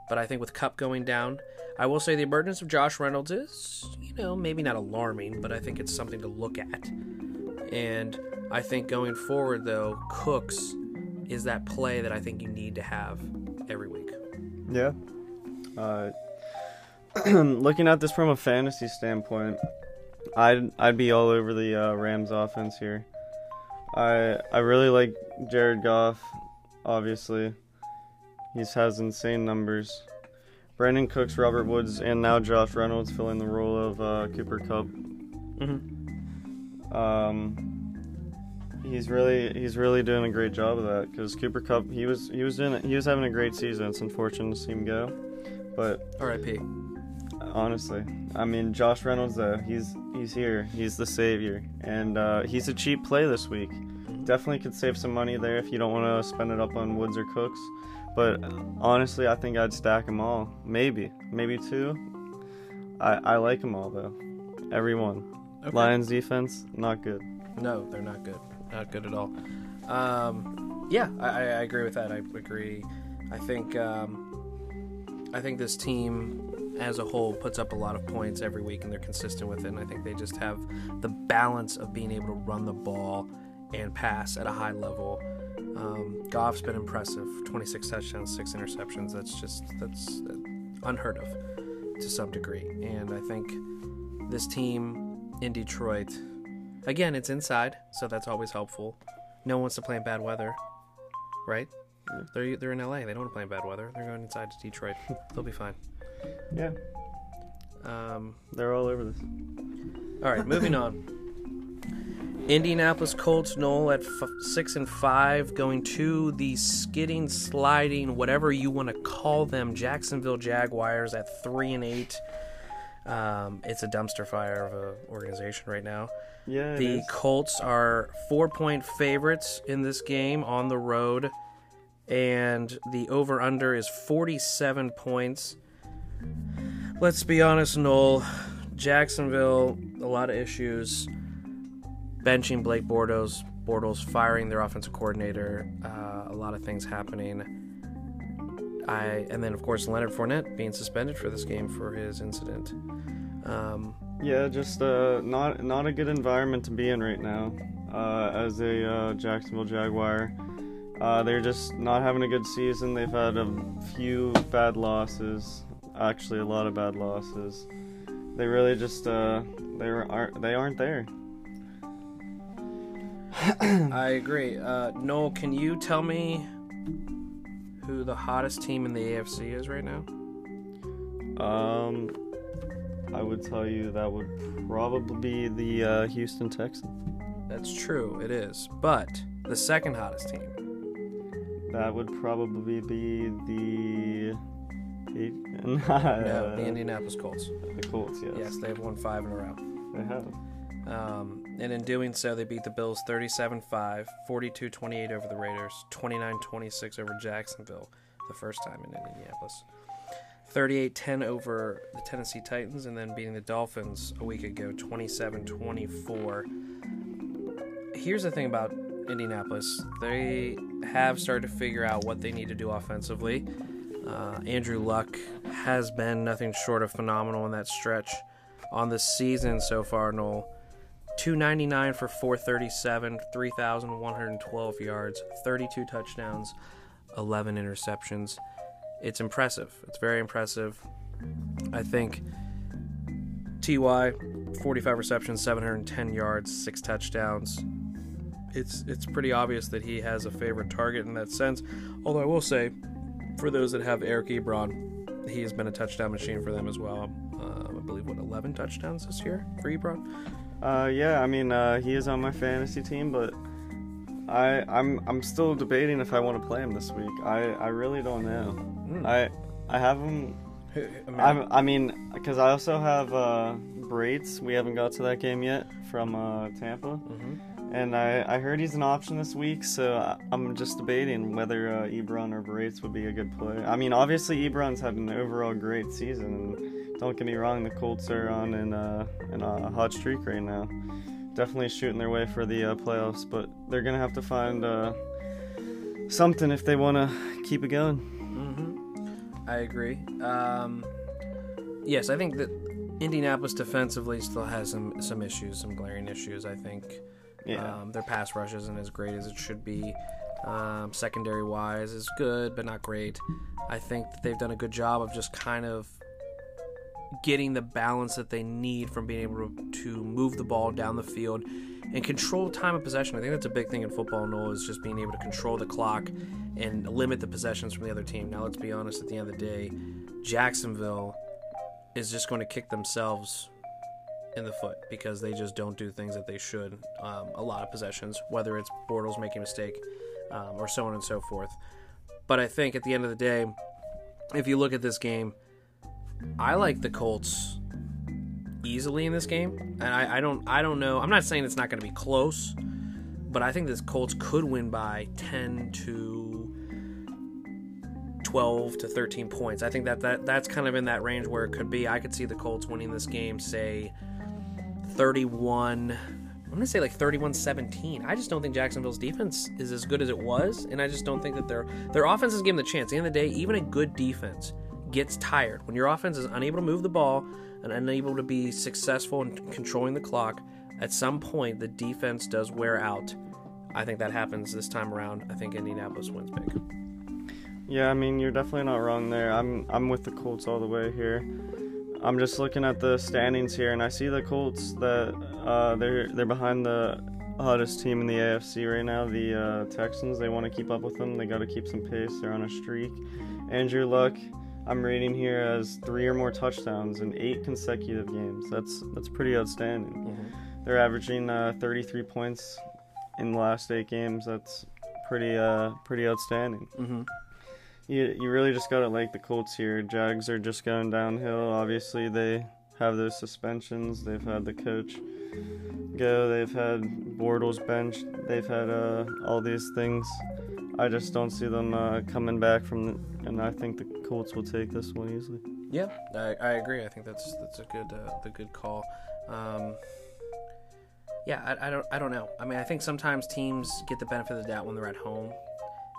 But I think with Kupp going down, I will say the emergence of Josh Reynolds is, you know, maybe not alarming, but I think it's something to look at. And I think going forward, though, Cooks is that play that I think you need to have every week. Yeah. Uh, looking at this from a fantasy standpoint, I'd I'd be all over the uh, Rams offense here. I I really like Jared Goff. Obviously, he has insane numbers. Brandin Cooks, Robert Woods, and now Josh Reynolds filling the role of uh, Cooper Kupp. Mm-hmm. Um, he's really he's really doing a great job of that because Cooper Kupp he was he was doing he was having a great season. It's unfortunate to see him go, but R.I.P. honestly, I mean Josh Reynolds though he's he's here he's the savior and uh, he's a cheap play this week. Definitely could save some money there if you don't want to spend it up on Woods or Cooks. But honestly, I think I'd stack them all. Maybe, maybe two. I I like them all though. Everyone. Okay. Lions defense not good. No, they're not good. Not good at all. Um, yeah, I, I I agree with that. I agree. I think um, I think this team as a whole puts up a lot of points every week, and they're consistent with it. And I think they just have the balance of being able to run the ball and pass at a high level. Um, Goff's been impressive. 26 touchdowns, six interceptions. That's just that's unheard of to some degree. And I think this team in Detroit, again, it's inside, so that's always helpful. No one wants to play in bad weather, right? They're they're in LA. They don't want to play in bad weather. They're going inside to Detroit. They'll be fine. Yeah, Um, they're all over this. all right, moving on. Indianapolis Colts, Noel at f- six and five, going to the skidding, sliding, whatever you want to call them, Jacksonville Jaguars at three and eight. Um, it's a dumpster fire of a organization right now. Yeah, The is. Colts are four point favorites in this game on the road, and the over under is 47 points. Let's be honest, Noel. Jacksonville, a lot of issues. Benching Blake Bortles, Bortles firing their offensive coordinator, uh, a lot of things happening. I and then of course Leonard Fournette being suspended for this game for his incident. Um, Yeah, just uh, not not a good environment to be in right now. Uh, as a uh, Jacksonville Jaguar, uh, they're just not having a good season. They've had a few bad losses, actually a lot of bad losses. They really just uh, they aren't they aren't there. I agree. Uh, Noel, can you tell me who the hottest team in the AFC is right now? Um, I would tell you that would probably be the uh, Houston Texans. That's true, it is. But the second hottest team. That would probably be the. No, No, the Indianapolis Colts. The Colts, yes. Yes, they have won five in a row. They have. Um, and in doing so, they beat the Bills 37 5, 42 28 over the Raiders, 29 26 over Jacksonville, the first time in Indianapolis, 38 10 over the Tennessee Titans, and then beating the Dolphins a week ago 27 24. Here's the thing about Indianapolis they have started to figure out what they need to do offensively. Uh, Andrew Luck has been nothing short of phenomenal in that stretch on the season so far, Noel. 299 for 437, 3,112 yards, 32 touchdowns, 11 interceptions. It's impressive. It's very impressive. I think TY 45 receptions, 710 yards, 6 touchdowns. It's it's pretty obvious that he has a favorite target in that sense. Although I will say for those that have Eric Ebron, he has been a touchdown machine for them as well. Uh, I believe what 11 touchdowns this year for Ebron. Uh, yeah, I mean, uh, he is on my fantasy team, but I I'm I'm still debating if I want to play him this week. I I really don't know. Mm. I I have him. I I'm, I mean, because I also have uh, Braits. We haven't got to that game yet from uh, Tampa, mhm. And I I heard he's an option this week. So I'm just debating whether uh, Ebron or Braits would be a good play. I mean, obviously Ebron's had an overall great season. And don't get me wrong, the Colts are on in uh, in a hot streak right now. Definitely shooting their way for the uh, playoffs, but they're gonna have to find uh, something if they want to keep it going. hmm I agree. Um, yes, I think that Indianapolis defensively still has some some issues, some glaring issues. I think Yeah. um, their pass rush isn't as great as it should be. Um, secondary wise is good, but not great. I think that they've done a good job of just kind of getting the balance that they need from being able to, move the ball down the field and control time of possession. I think that's a big thing in football, Noel, is just being able to control the clock and limit the possessions from the other team. Now, let's be honest, at the end of the day, Jacksonville is just going to kick themselves in the foot because they just don't do things that they should. Um, a lot of possessions, whether it's Bortles making a mistake um, or so on and so forth. But I think at the end of the day, if you look at this game, I like the Colts easily in this game, and I, I don't I don't know. I'm not saying it's not going to be close, but I think this Colts could win by 10 to 12 to 13 points. I think that, that that's kind of in that range where it could be. I could see the Colts winning this game, say 31. I'm going to say like 31 17. I just don't think Jacksonville's defense is as good as it was, and I just don't think that their their offense is giving them the chance. At the end of the day, even a good defense gets tired. When your offense is unable to move the ball and unable to be successful in controlling the clock, at some point the defense does wear out. I think that happens this time around. I think Indianapolis wins big. Yeah, I mean you're definitely not wrong there. I'm I'm with the Colts all the way here. I'm just looking at the standings here, and I see the Colts that uh, they're they're behind the hottest team in the AFC right now, the uh, Texans. They want to keep up with them. They got to keep some pace. They're on a streak. Andrew Luck, I'm rating here as three or more touchdowns in eight consecutive games. That's that's pretty outstanding. They're averaging uh, 33 points in the last eight games. That's pretty uh pretty outstanding. Mm-hmm. You, you really just gotta like the Colts here. Jags are just going downhill. Obviously, they have those suspensions. They've had the coach go. They've had Bortles bench. They've had uh, all these things. I just don't see them uh, coming back from. The, and I think the Colts will take this one easily. Yeah, I, I agree. I think that's that's a good uh, the good call. Um, yeah, I, I don't I don't know. I mean, I think sometimes teams get the benefit of the doubt when they're at home.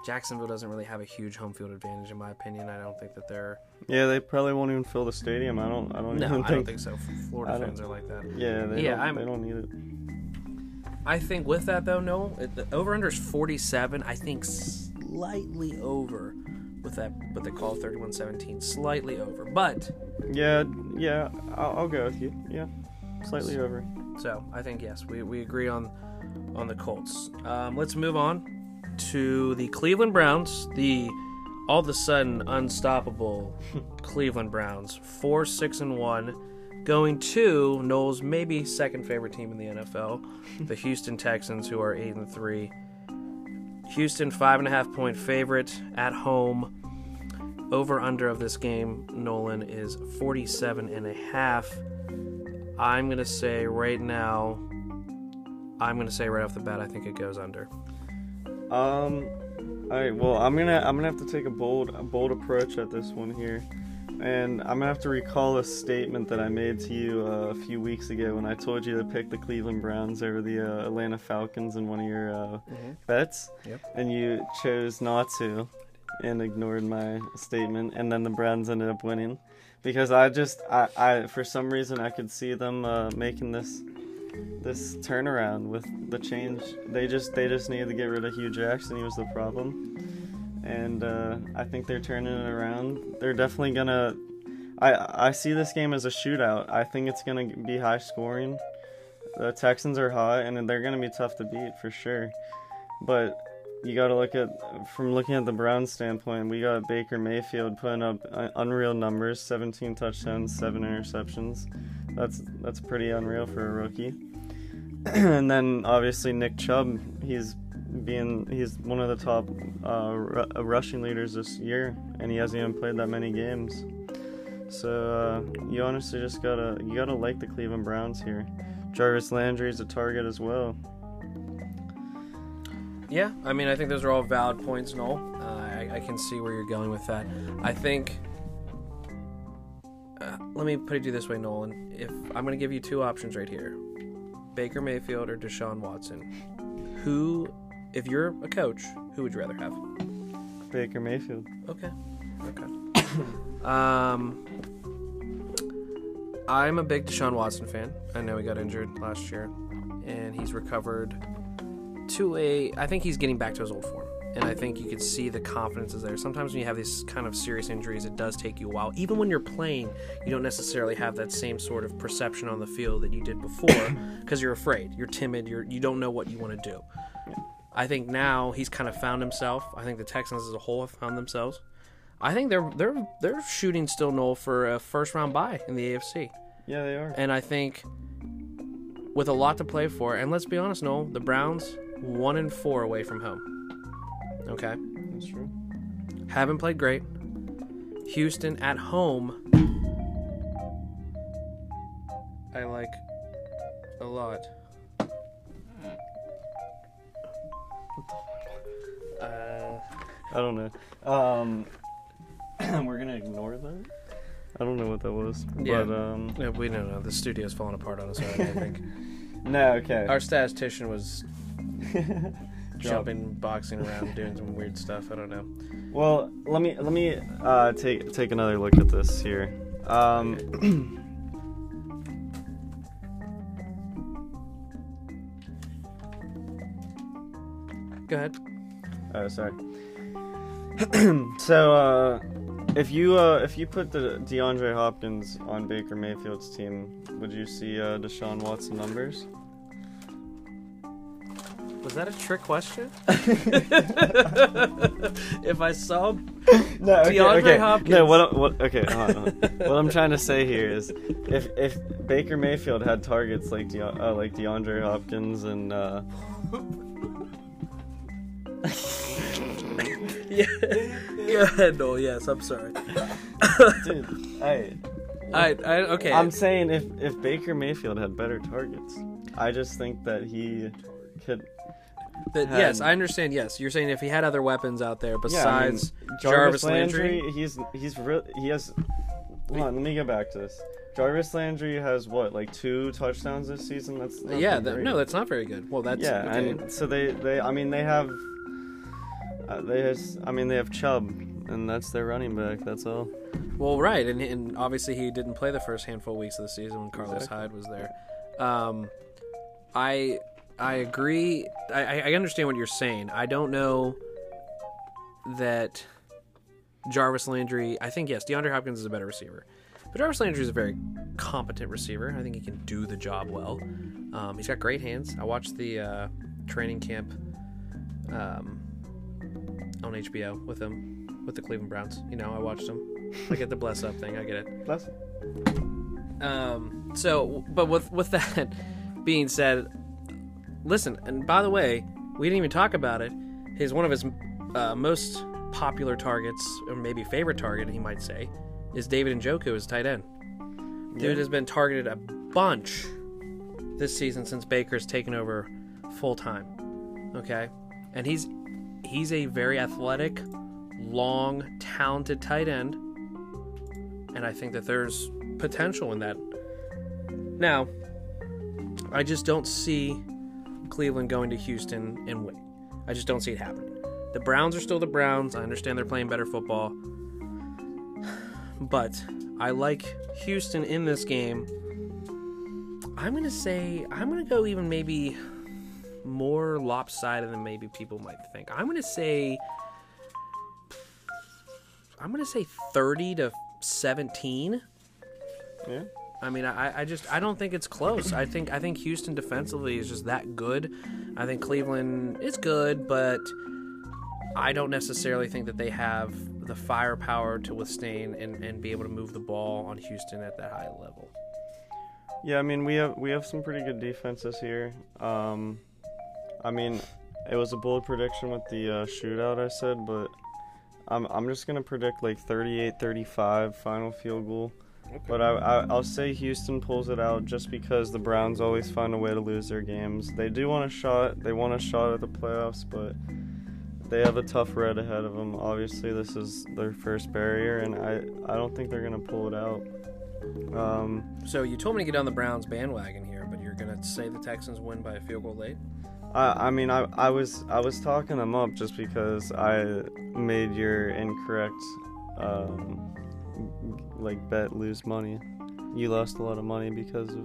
Jacksonville doesn't really have a huge home field advantage, in my opinion. I don't think that they're. Yeah, they probably won't even fill the stadium. I don't. I don't No, even I think. don't think so. Florida fans are like that. Yeah, they Yeah, don't. They don't need it. I think with that though, no, it- the over under is 47. I think slightly over with that, what they call 31-17, slightly over. But Yeah, yeah. I'll, I'll go with you. Yeah, slightly over. So I think yes, we, we agree on on the Colts. Um, let's move on to the Cleveland Browns, the all of a sudden unstoppable Cleveland Browns, four six and one, going to Noel's maybe second favorite team in the NFL, the Houston Texans, who are eight and three. Houston five and a half point favorite at home. Over under of this game, Nolan is 47 and a half. I'm gonna say right now. I'm gonna say right off the bat, I think it goes under. Um. All right. Well, I'm gonna I'm gonna have to take a bold a bold approach at this one here, and I'm gonna have to recall a statement that I made to you uh, a few weeks ago when I told you to pick the Cleveland Browns over the uh, Atlanta Falcons in one of your uh, bets, Yep. and you chose not to, and ignored my statement, and then the Browns ended up winning, because I just I, I for some reason I could see them uh, making this this turnaround with the change. They just they just needed to get rid of Hue Jackson. He was the problem, and uh, I think they're turning it around. They're definitely gonna. I I see this game as a shootout. I think it's gonna be high scoring. The Texans are hot, and they're gonna be tough to beat for sure. But you got to look at from looking at the Browns standpoint. We got Baker Mayfield putting up uh, unreal numbers: 17 touchdowns, seven interceptions. That's that's pretty unreal for a rookie. and then obviously Nick Chubb, he's being he's one of the top uh, ru- uh, rushing leaders this year, and he hasn't even played that many games. So uh, you honestly just gotta you gotta like the Cleveland Browns here. Jarvis Landry is a target as well. Yeah, I mean, I think those are all valid points, Noel. Uh, I, I can see where you're going with that. I think. Uh, let me put it to you this way, Nolan. If I'm going to give you two options right here, Baker Mayfield or Deshaun Watson, who, if you're a coach, who would you rather have? Baker Mayfield. Okay. Okay. um, I'm a big Deshaun Watson fan. I know he got injured last year, and he's recovered to a. I think he's getting back to his old form, and I think you can see the confidence is there. Sometimes when you have these kind of serious injuries, it does take you a while. Even when you're playing, you don't necessarily have that same sort of perception on the field that you did before, because you're afraid, you're timid, you're you don't know what you want to do. I think now he's kind of found himself. I think the Texans as a whole have found themselves. I think they're they're they're shooting still Noel for a first round bye in the AFC. Yeah, they are. And I think with a lot to play for, and let's be honest, Noel, the Browns one and four away from home. Okay. That's true. Haven't played great. Houston at home. I like a lot. Uh, I don't know. Um, we're gonna ignore that. I don't know what that was, Yeah. but um, yeah, we don't know. The studio's falling apart on us already. I think no, okay. our statistician was jumping, boxing around, doing some weird stuff. I don't know. Well, let me let me uh, take take another look at this here. Um, Go ahead. oh, sorry. so, uh, if you uh, if you put the DeAndre Hopkins on Baker Mayfield's team, would you see uh, Deshaun Watson numbers? Was that a trick question? if I saw No, DeAndre Hopkins. No, what? What? Okay, hold on, hold on. what I'm trying to say here is, if if Baker Mayfield had targets like De, uh, like DeAndre Hopkins and uh, yeah, go ahead, Yes, I'm sorry. dude, I I, I okay. I'm saying if if Baker Mayfield had better targets, I just think that he could. But had- yes, I understand. Yes, you're saying if he had other weapons out there Yeah, I mean, besides Jarvis, Jarvis Landry, Landry, he's he's real. He has. Hold on, let me get back to this. Jarvis Landry has what, like two touchdowns this season? That's yeah, that, no, that's not very good. Well, that's yeah, okay. and so they they I mean they have. Uh, they has, I mean they have Chubb, and that's their running back. That's all. Well, right, and, and obviously he didn't play the first handful of weeks of the season when Carlos Exactly. Hyde was there. Um, I I agree. I, I understand what you're saying. I don't know that Jarvis Landry. I think yes, DeAndre Hopkins is a better receiver, but Jarvis Landry is a very competent receiver. I think he can do the job well. Um, he's got great hands. I watched the uh, training camp um, on HBO with him with the Cleveland Browns. You know, I watched him. I get the bless up thing. I get it. Bless. Um, so, but with with that being said, listen. And by the way, we didn't even talk about it. His one of his uh, most popular targets, or maybe favorite target, he might say, is David Njoku as tight end. Dude Yeah. has been targeted a bunch this season since Baker's taken over full time. Okay, and he's he's a very athletic, long, talented tight end, and I think that there's potential in that. Now, I just don't see Cleveland going to Houston and winning. I just don't see it happening. The Browns are still the Browns. I understand they're playing better football. But I like Houston in this game. I'm going to say, I'm going to go even maybe more lopsided than maybe people might think. I'm going to say, I'm going to say 30 to 17. yeah. I mean, I, I just I don't think it's close. I think I think Houston defensively is just that good. I think Cleveland is good, but I don't necessarily think that they have the firepower to withstand and, and be able to move the ball on Houston at that high level. Yeah, I mean we have we have some pretty good defenses here. Um, I mean, it was a bold prediction with the uh, shootout I said, but I'm I'm just gonna predict like 38-35 final field goal. But I, I I'll say Houston pulls it out just because the Browns always find a way to lose their games. They do want a shot. They want a shot at the playoffs, but they have a tough road ahead of them. Obviously, this is their first barrier, and I I don't think they're gonna pull it out. Um, So you told me to get on the Browns bandwagon here, but you're gonna say the Texans win by a field goal late. I, I mean, I, I was I was talking them up just because I made your incorrect, um, like bet lose money. You lost a lot of money because of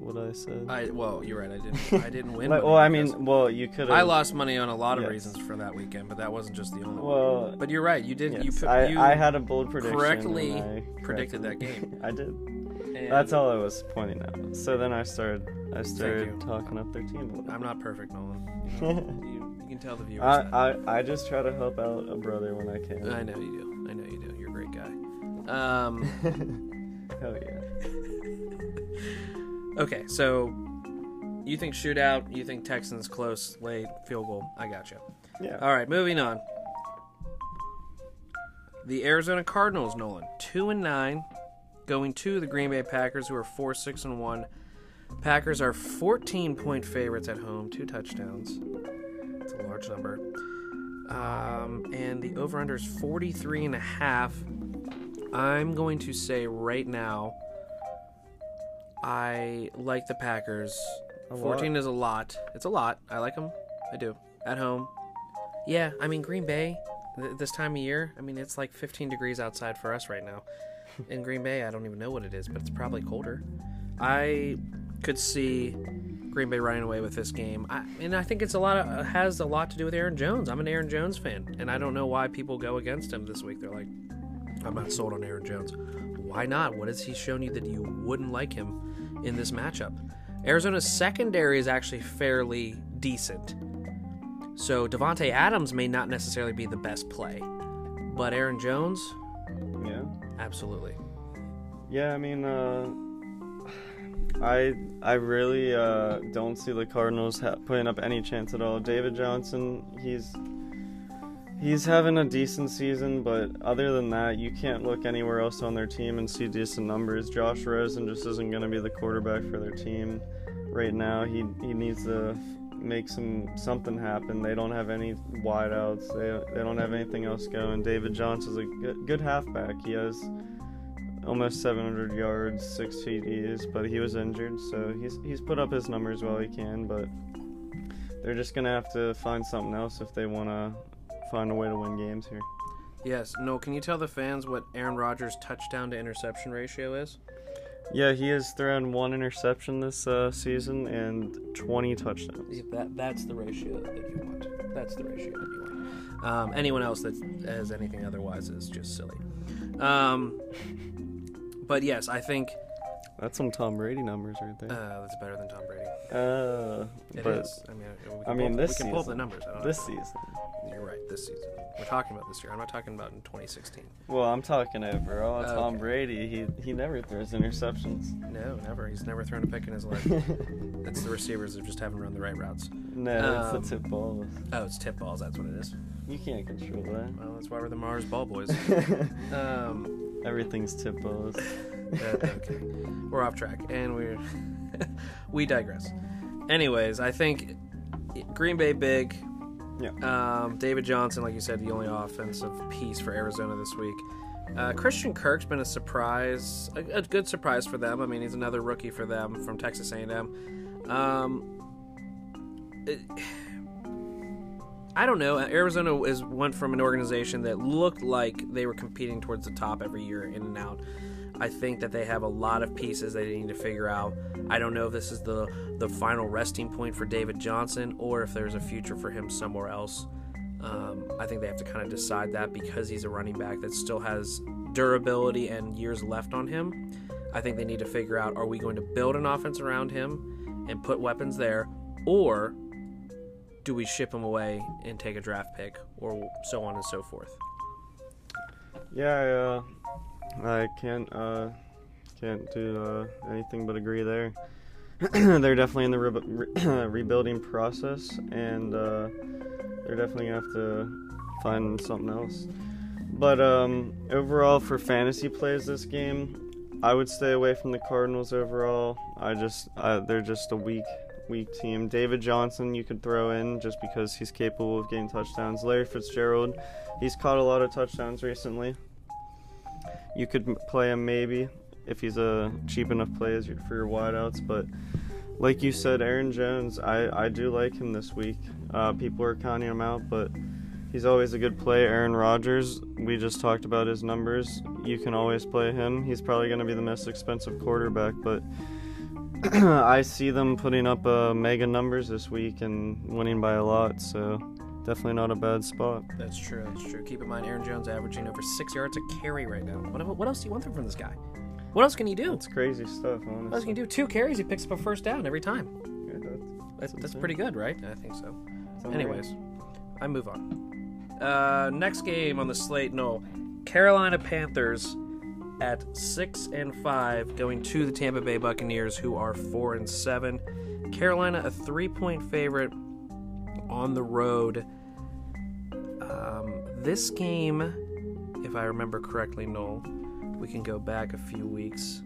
what I said. I well, you're right. I didn't. I didn't win. Like, well, I mean, well, you could. I lost money on a lot of Yes. reasons for that weekend, but that wasn't just the only one. Well, But you're right. You did. You, yes, put, I, you I had a bold prediction. correctly and predicted that game. I did. and That's all I was pointing out. So then I started. I started talking up their team. I'm not perfect, Nolan. You, know, you, you can tell the viewers. I. I I just try to help out a brother when I can. I know you do. I know you do. Um, Hell yeah. okay, so you think shootout? You think Texans close, late, field goal? I got you. Yeah. All right, moving on. The Arizona Cardinals, Nolan, two and nine, going to the Green Bay Packers, who are four, six, and one. Packers are 14 point favorites at home, two touchdowns. It's a large number. Um, and the over under is 43 and a half. I'm going to say right now, I like the Packers. A lot. 14 is a lot. It's a lot. I like them. I do. At home. Yeah, I mean, Green Bay, th- this time of year, I mean, it's like 15 degrees outside for us right now. In Green Bay, I don't even know what it is, but it's probably colder. I could see Green Bay running away with this game. I, and I think it's a lot of, has a lot to do with Aaron Jones. I'm an Aaron Jones fan, and I don't know why people go against him this week. They're like, I'm not sold on Aaron Jones. Why not? What has he shown you that you wouldn't like him in this matchup? Arizona's secondary is actually fairly decent. So Davante Adams may not necessarily be the best play, but Aaron Jones, Yeah. absolutely. Yeah, I mean, uh, I I really uh, don't see the Cardinals ha- putting up any chance at all. David Johnson, he's he's having a decent season, but other than that, you can't look anywhere else on their team and see decent numbers. Josh Rosen just isn't going to be the quarterback for their team right now. He he needs to make some something happen. They don't have any wideouts. They they don't have anything else going. David Johnson's a good, good halfback. He has almost 700 yards, six TDs, but he was injured, so he's he's put up his numbers while he can. But they're just gonna have to find something else if they want to find a way to win games here. Yes. No. Can you tell the fans what Aaron Rodgers' touchdown to interception ratio is? Yeah, he has thrown one interception this uh, season and 20 touchdowns. That that's the ratio that you want. That's the ratio that you want. Um, anyone else that has anything otherwise is just silly. Um, but yes, I think That's some Tom Brady numbers right there. uh, that's better than Tom Brady. Uh, It but is. I mean, we can I mean, pull, this we can pull up the numbers. This know. season. You're right. This season. We're talking about this year. I'm not talking about in 2016. Well, I'm talking overall. Okay. Tom Brady, he he never throws interceptions. No, never. He's never thrown a pick in his life. it's the receivers that just haven't run the right routes. no, Um, it's the tip balls. Oh, it's tip balls. That's what it is. You can't control that. Well, that's why we're the Mars Ball Boys. Um, Everything's tip balls. Okay, we're off track, and we're we digress. Anyways, I think Green Bay big. Yeah. Um, David Johnson, like you said, the only offensive piece for Arizona this week. Uh, Christian Kirk's been a surprise, a, a good surprise for them. I mean, he's another rookie for them from Texas A&M. Um, it- I don't know. Arizona is went from an organization that looked like they were competing towards the top every year, in and out. I think that they have a lot of pieces they need to figure out. I don't know if this is the the final resting point for David Johnson or if there's a future for him somewhere else. Um, I think they have to kind of decide that because he's a running back that still has durability and years left on him. I think they need to figure out are we going to build an offense around him and put weapons there, or do we ship him away and take a draft pick, or so on and so forth? Yeah, uh, I can't uh, can't do uh, anything but agree there. they're definitely in the re- re- rebuilding process, and uh, they're definitely gonna have to find something else. But um, overall, for fantasy plays this game, I would stay away from the Cardinals overall. I just uh, they're just a weak weak team. David Johnson you could throw in just because he's capable of getting touchdowns. Larry Fitzgerald, he's caught a lot of touchdowns recently. You could play him maybe if he's a cheap enough play for your wideouts, but like you said, Aaron Jones, I, I do like him this week. Uh, people are counting him out, but he's always a good play. Aaron Rodgers, we just talked about his numbers. You can always play him. He's probably going to be the most expensive quarterback, but I see them putting up uh, mega numbers this week and winning by a lot. So definitely not a bad spot. That's true. That's true. Keep in mind, Aaron Jones averaging over six yards a carry right now. What, what else do you want from this guy? What else can he do? It's crazy stuff, honestly. What else can he do? Two carries, he picks up a first down every time. Yeah, that's, That's, that's pretty good, right? I think so. Unreal. Anyways, I move on. Uh, next game on the slate, no, Carolina Panthers at six and five, going to the Tampa Bay Buccaneers, who are four and seven. Carolina a three-point favorite on the road. Um, this game, if I remember correctly, Noel, we can go back a few weeks.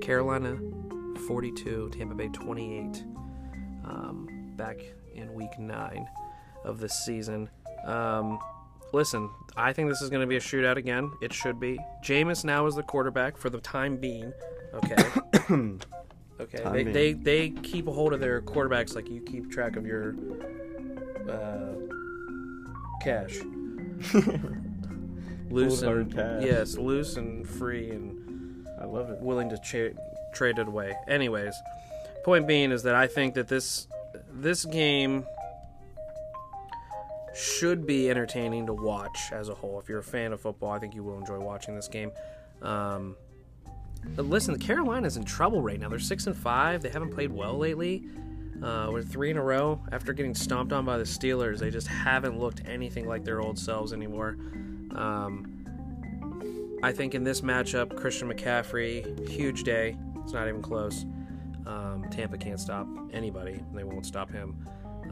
Carolina 42, Tampa Bay 28 um, back in week nine of this season. Um, listen, I think this is going to be a shootout again. It should be. Jameis now is the quarterback for the time being. Okay. okay. They, they they keep a hold of their quarterbacks like you keep track of your uh, cash. loose and cash. yes, loose and free and I love it. willing to cha- trade it away. Anyways, point being is that I think that this this game should be entertaining to watch as a whole. If you're a fan of football, I think you will enjoy watching this game. Um, but listen, Carolina's in trouble right now. They're six and five. They haven't played well lately. Uh, we're three in a row after getting stomped on by the Steelers. They just haven't looked anything like their old selves anymore. Um, I think in this matchup, Christian McCaffrey, huge day. It's not even close. Um, Tampa can't stop anybody. They won't stop him.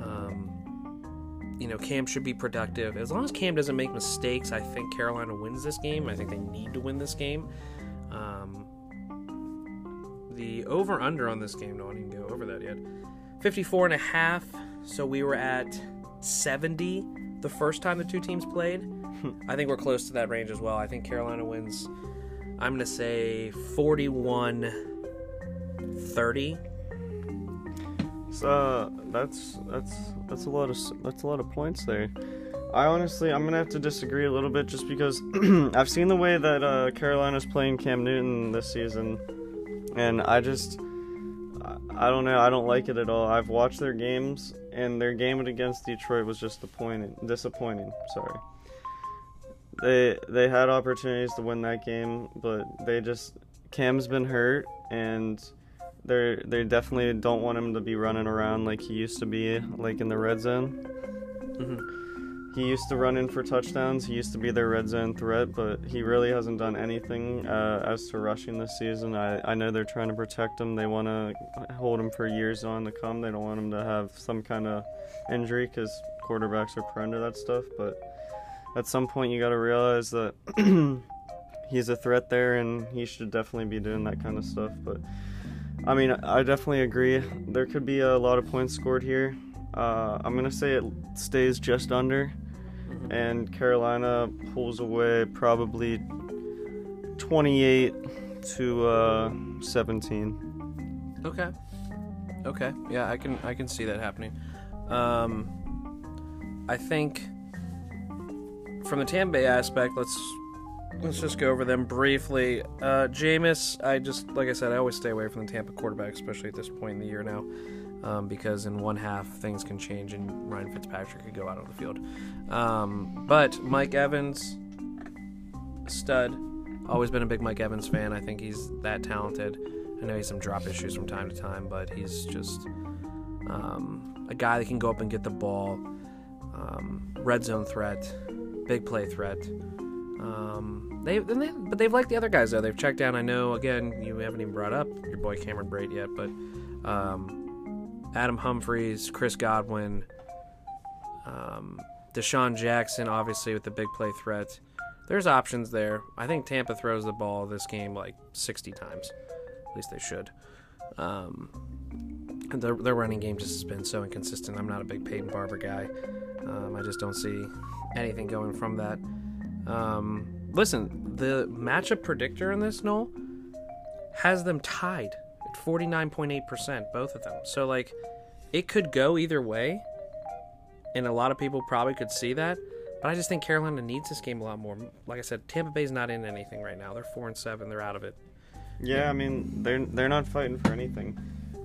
Um, you know, Cam should be productive. As long as Cam doesn't make mistakes, I think Carolina wins this game. I think they need to win this game. Um, the over under on this game, no one even go over that yet. 54 and a half. So we were at 70 the first time the two teams played. I think we're close to that range as well. I think Carolina wins. I'm going to say 41 30. So that's that's that's a lot of that's a lot of points there. I honestly I'm gonna have to disagree a little bit just because I've seen the way that uh, Carolina's playing Cam Newton this season, and I just I, don't know I don't like it at all. I've watched their games and their game against Detroit was just disappointing. Disappointing. Sorry. They they had opportunities to win that game, but they just Cam's been hurt and they they definitely don't want him to be running around like he used to be, like in the red zone. Mhm. He used to run in for touchdowns. He used to be their red zone threat, but he really hasn't done anything uh, as to rushing this season. I, I know they're trying to protect him. They want to hold him for years on to come. They don't want him to have some kind of injury because quarterbacks are prone to that stuff. But at some point, you got to realize that he's a threat there, and he should definitely be doing that kind of stuff. But I mean, I definitely agree. There could be a lot of points scored here. Uh, I'm gonna say it stays just under, and Carolina pulls away probably 28 to uh, 17. Okay. Okay. Yeah, I can I can see that happening. Um, I think from the Tampa Bay aspect, let's let's just go over them briefly. Uh, Jameis, I just like I said, I always stay away from the Tampa quarterback, especially at this point in the year now, um, because in one half things can change and Ryan Fitzpatrick could go out on the field. Um, but Mike Evans, stud. Always been a big Mike Evans fan. I think he's that talented. I know he's some drop issues from time to time, but he's just um, a guy that can go up and get the ball. Um, red zone threat, big play threat. Um, they, they, but they've liked the other guys though. They've checked down. I know. Again, you haven't even brought up your boy Cameron Brate yet, but um, Adam Humphries, Chris Godwin, um, DeSean Jackson, obviously with the big play threat. There's options there. I think Tampa throws the ball this game like 60 times. At least they should. Um, their, their running game just has been so inconsistent. I'm not a big Peyton Barber guy. Um, I just don't see anything going from that. Um, listen, the matchup predictor in this, Noel, has them tied 49.8%, both of them. So, like, it could go either way, and a lot of people probably could see that. But I just think Carolina needs this game a lot more. Like I said, Tampa Bay's not in anything right now. They're four and seven. They're out of it. Yeah, I mean they're they're not fighting for anything.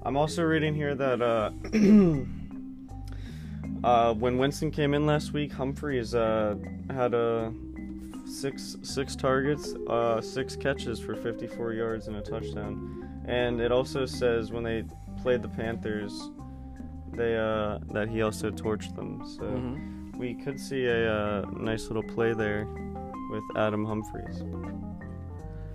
I'm also reading here that uh, uh, when Winston came in last week, Humphries uh, had a six six targets, uh, six catches for 54 yards and a touchdown. And it also says when they played the Panthers, they uh, that he also torched them. So Mm-hmm. we could see a uh, nice little play there with Adam Humphries.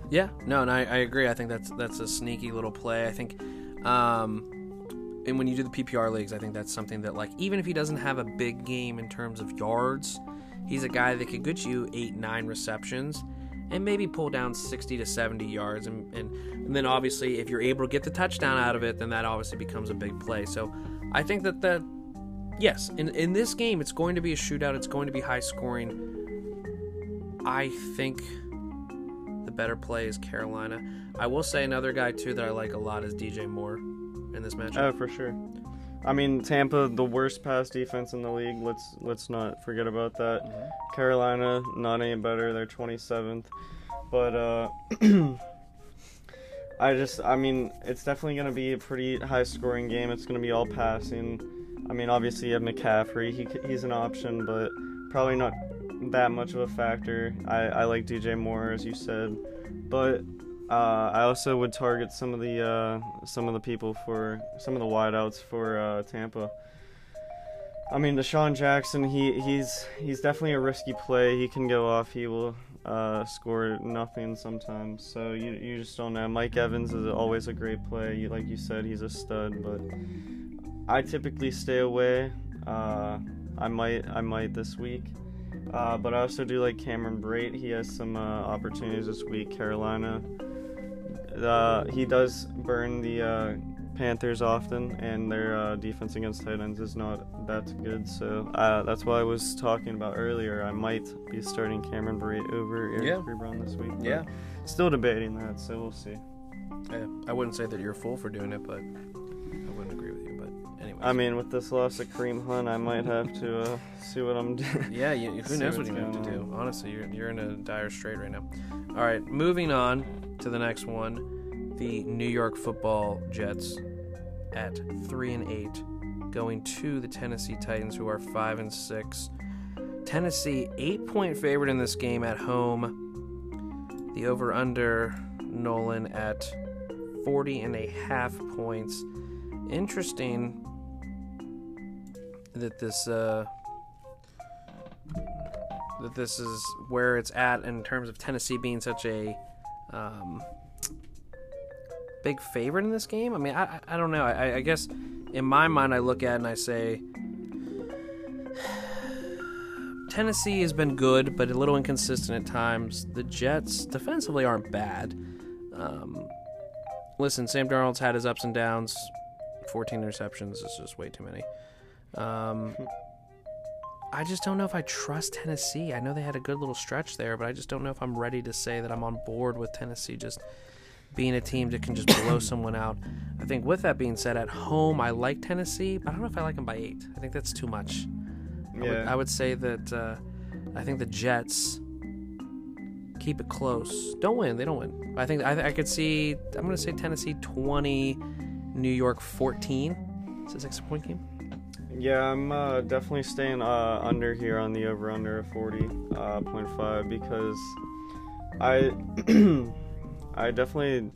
Yeah, no, and I, I agree. I think that's that's a sneaky little play. I think, um, and when you do the PPR leagues, I think that's something that like even if he doesn't have a big game in terms of yards, he's a guy that could get you eight nine receptions and maybe pull down 60 to 70 yards and, and, and then obviously if you're able to get the touchdown out of it then that obviously becomes a big play so i think that that yes in, in this game it's going to be a shootout it's going to be high scoring i think the better play is Carolina. I will say another guy too that I like a lot is DJ Moore in this matchup. Oh, for sure. I mean, Tampa, the worst pass defense in the league. Let's let's not forget about that. Carolina, not any better. They're 27th. But uh, I just, I mean, it's definitely going to be a pretty high-scoring game. It's going to be all passing. I mean, obviously you have McCaffrey. He he's an option, but probably not that much of a factor. I I like DJ Moore as you said, but uh, I also would target some of the uh, some of the people for some of the wideouts for uh, Tampa. I mean, DeSean Jackson, he he's he's definitely a risky play. He can go off. He will uh, score nothing sometimes. So you you just don't know. Mike Evans is always a great play. You, like you said, he's a stud. But I typically stay away. Uh, I might I might this week. Uh, but I also do like Cameron Brate. He has some opportunities this week. Carolina. Uh, he does burn the uh, Panthers often, and their uh, defense against tight ends is not that good. So uh, that's why I was talking about earlier. I might be starting Cameron Brate over Eric Yeah. Ebron this week. Yeah. Still debating that, so we'll see. Yeah, I wouldn't say that you're a fool for doing it, but I wouldn't agree with you. But anyway, I mean, with this loss of Kareem Hunt, I might have to uh, see what I'm doing. yeah, you, who knows what you have to do? Honestly, you're you're in a dire strait right now. All right, moving on to the next one. The New York Football Jets at three and eight, going to the Tennessee Titans, who are five and six. Tennessee eight point favorite in this game at home. The over under Nolan at 40 and a half points. Interesting that this uh, that this is where it's at in terms of Tennessee being such a um, big favorite in this game. I mean, I I- don't know. I, I guess in my mind, I look at and I say Tennessee has been good, but a little inconsistent at times. The Jets defensively aren't bad. Um, listen, Sam Darnold's had his ups and downs. 14 interceptions is just way too many. Um, I just don't know if I trust Tennessee. I know they had a good little stretch there, but I just don't know if I'm ready to say that I'm on board with Tennessee just being a team that can just blow someone out. I think with that being said, at home I like Tennessee, but I don't know if I like them by eight. I think that's too much. I, would, Yeah. I would say that uh, I think the Jets keep it close. Don't win. They don't win. I think I, I could see. I'm going to say Tennessee 20, New York 14. It's a six point game. Yeah, I'm uh, definitely staying uh, under here on the over under of 40.5 because I I definitely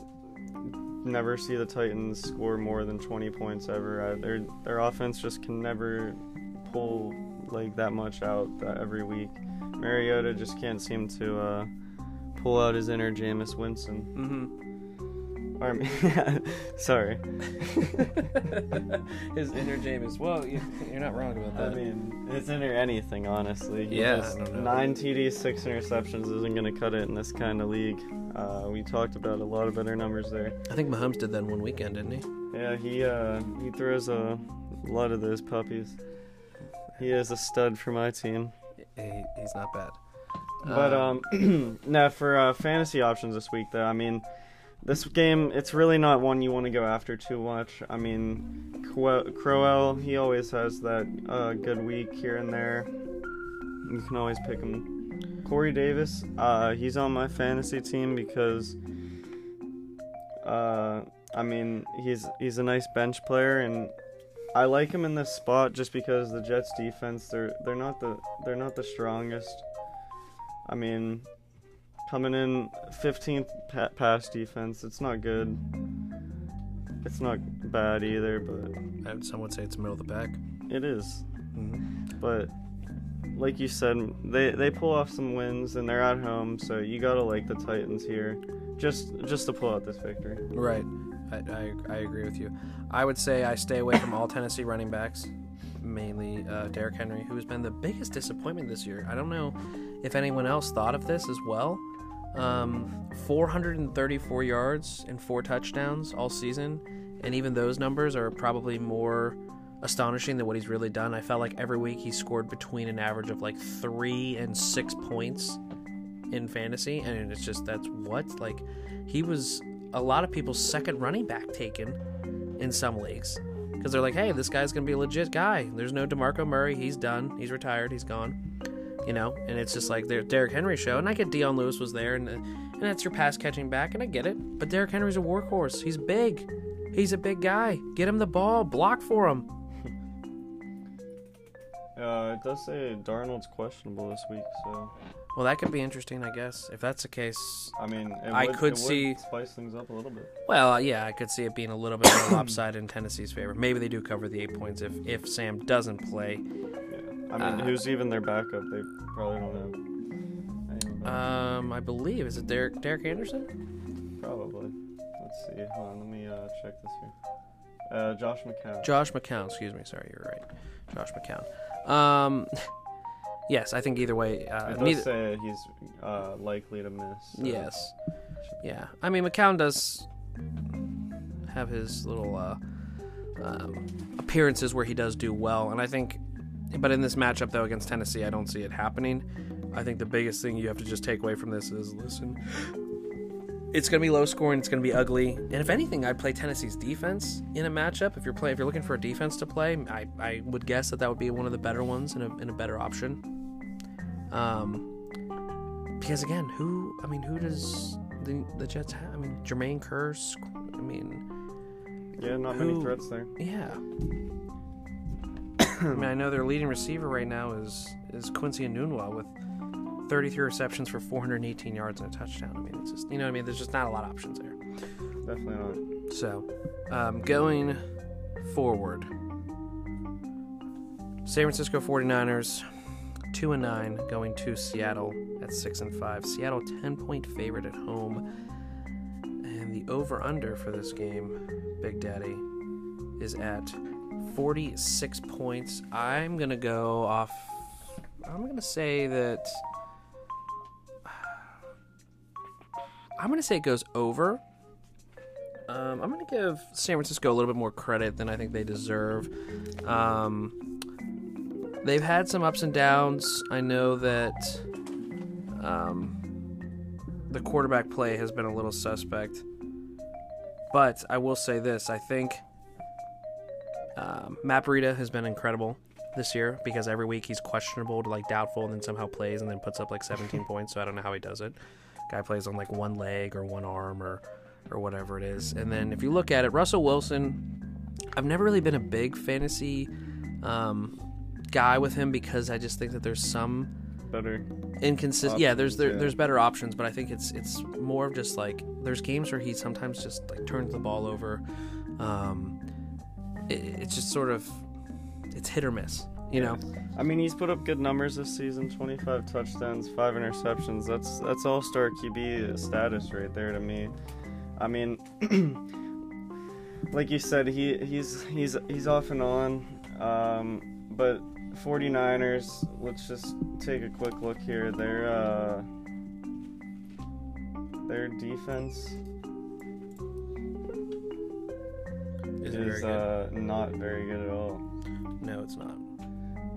never see the Titans score more than 20 points ever. I, their their offense just can never pull like that much out every week. Mariota just can't seem to uh, pull out his inner Jameis Winston. Mm-hmm. Or, sorry. His inner Jameis. Well, you, you're not wrong about that. I mean, his inner anything, honestly. He Yeah, just- I don't know. Nine TDs, six interceptions isn't going to cut it in this kind of league. Uh, we talked about a lot of better numbers there. I think Mahomes did that in one weekend, didn't he? Yeah, he uh, he throws a lot of those puppies. He is a stud for my team. he he's not bad. But Uh, um, now for uh, fantasy options this week, though, I mean, this game it's really not one you want to go after too much. I mean, Cro- Crowell he always has that uh, good week here and there. You can always pick him. Corey Davis, uh, he's on my fantasy team because, uh, I mean, he's he's a nice bench player and. I like him in this spot just because the Jets defense they're they're not the they're not the strongest. I mean, coming in 15th pa- pass defense, it's not good. It's not bad either, but uh, some would say it's middle of the pack. it is. Mm-hmm. But like you said, they they pull off some wins and they're at home, so you gotta like the Titans here, just just to pull out this victory. Right. I, I, I agree with you. I would say I stay away from all Tennessee running backs, mainly uh, Derrick Henry, who has been the biggest disappointment this year. I don't know if anyone else thought of this as well. Um, 434 yards and four touchdowns all season, and even those numbers are probably more astonishing than what he's really done. I felt like every week he scored between an average of like three and six points in fantasy, and it's just that's what like he was a lot of people's second running back taken in some leagues. Because they're like, hey, this guy's gonna be a legit guy. There's no Demarco Murray, he's done, he's retired, he's gone, you know. And it's just like their Derrick Henry show, and I get Dion Lewis was there, and and that's your pass catching back, and I get it. But Derrick Henry's a workhorse. He's big. He's a big guy. Get him the ball. Block for him. Uh, it does say Darnold's questionable this week, so Well, that could be interesting, I guess. If that's the case, I mean, it I could would see- spice things up a little bit. Well, uh, yeah, I could see it being a little bit more lopsided in Tennessee's favor. Maybe they do cover the eight points if if Sam doesn't play. Yeah, I mean, Uh, who's even their backup? They probably don't have. Um, I believe is it Derek Derek Anderson, Probably. Let's see. Hold on. Let me uh, check this here. Uh, Josh McCown. Josh McCown. Excuse me, sorry, you're right, Josh McCown. Um, yes, I think either way, uh, neither. say he's uh, likely to miss. so Yes, yeah. I mean, McCown does have his little uh, um, appearances where he does do well, and I think, but in this matchup though against Tennessee, I don't see it happening. I think the biggest thing you have to just take away from this is listen. It's gonna be low scoring. It's gonna be ugly. And if anything, I'd play Tennessee's defense in a matchup. If you're playing, if you're looking for a defense to play, I, I would guess that that would be one of the better ones and a, and a better option. Um, because again, who? I mean, who does the the Jets have? I mean, Jermaine Kearse. I mean, Yeah, not many threats there. yeah. I mean, I know their leading receiver right now is is Quincy Enunwa with 33 receptions for 418 yards and a touchdown. I mean, it's just you know what I mean. There's just not a lot of options there. Definitely not. So, um, going forward, San Francisco 49ers, 2 and 9, going to Seattle at 6 and 5. Seattle 10 point favorite at home. And the over under for this game, Big Daddy, is at 46 points. I'm going to go off. I'm going to say that. I'm going to say it goes over. Um, I'm going to give San Francisco a little bit more credit than I think they deserve. Um, they've had some ups and downs. I know that um, the quarterback play has been a little suspect. But I will say this I think um, Matt Breida has been incredible this year because every week he's questionable to like doubtful and then somehow plays and then puts up like 17 points. So I don't know how he does it. Guy plays on like one leg or one arm or or whatever it is. And then if you look at it, Russell Wilson, I've never really been a big fantasy um, guy with him because I just think that there's some Better. inconsistent. Yeah, there's Options, there, yeah. there's better options, but I think it's it's more of just like there's games where he sometimes just like turns the ball over. Um, it, it's just sort of it's hit or miss. You know, I mean, he's put up good numbers this season: 25 touchdowns, five interceptions. That's that's all star QB status right there to me. I mean, like you said, he he's he's he's off and on. Um, but 49ers, let's just take a quick look here. Their uh, their defense is, is, very uh, not very good at all. no, it's not.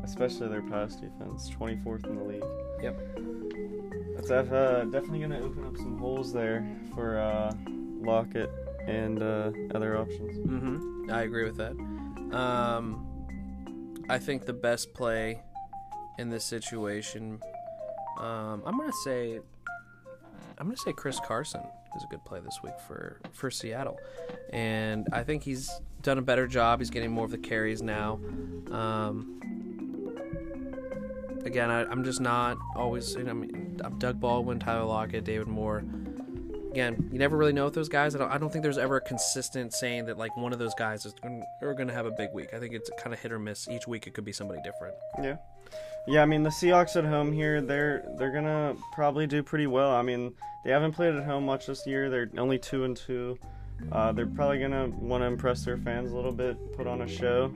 especially their pass defense, 24th in the league. Yep. That's uh, definitely going to open up some holes there for uh, Lockett and uh, other options. Mm-hmm. I agree with that. Um, I think the best play in this situation, um, I'm gonna say, I'm gonna say Chris Carson is a good play this week for for Seattle, and I think he's done a better job. He's getting more of the carries now. Um, again, I, I'm just not always. You know, I mean, I'm Doug Baldwin, Tyler Lockett, David Moore. Again, you never really know with those guys. I don't, I don't think there's ever a consistent saying that like one of those guys is going, are going to have a big week. I think it's kind of hit or miss. Each week it could be somebody different. Yeah. Yeah, I mean the Seahawks at home here, they're they're gonna probably do pretty well. I mean they haven't played at home much this year. They're only two and two. Uh, they're probably gonna want to impress their fans a little bit, put on a show.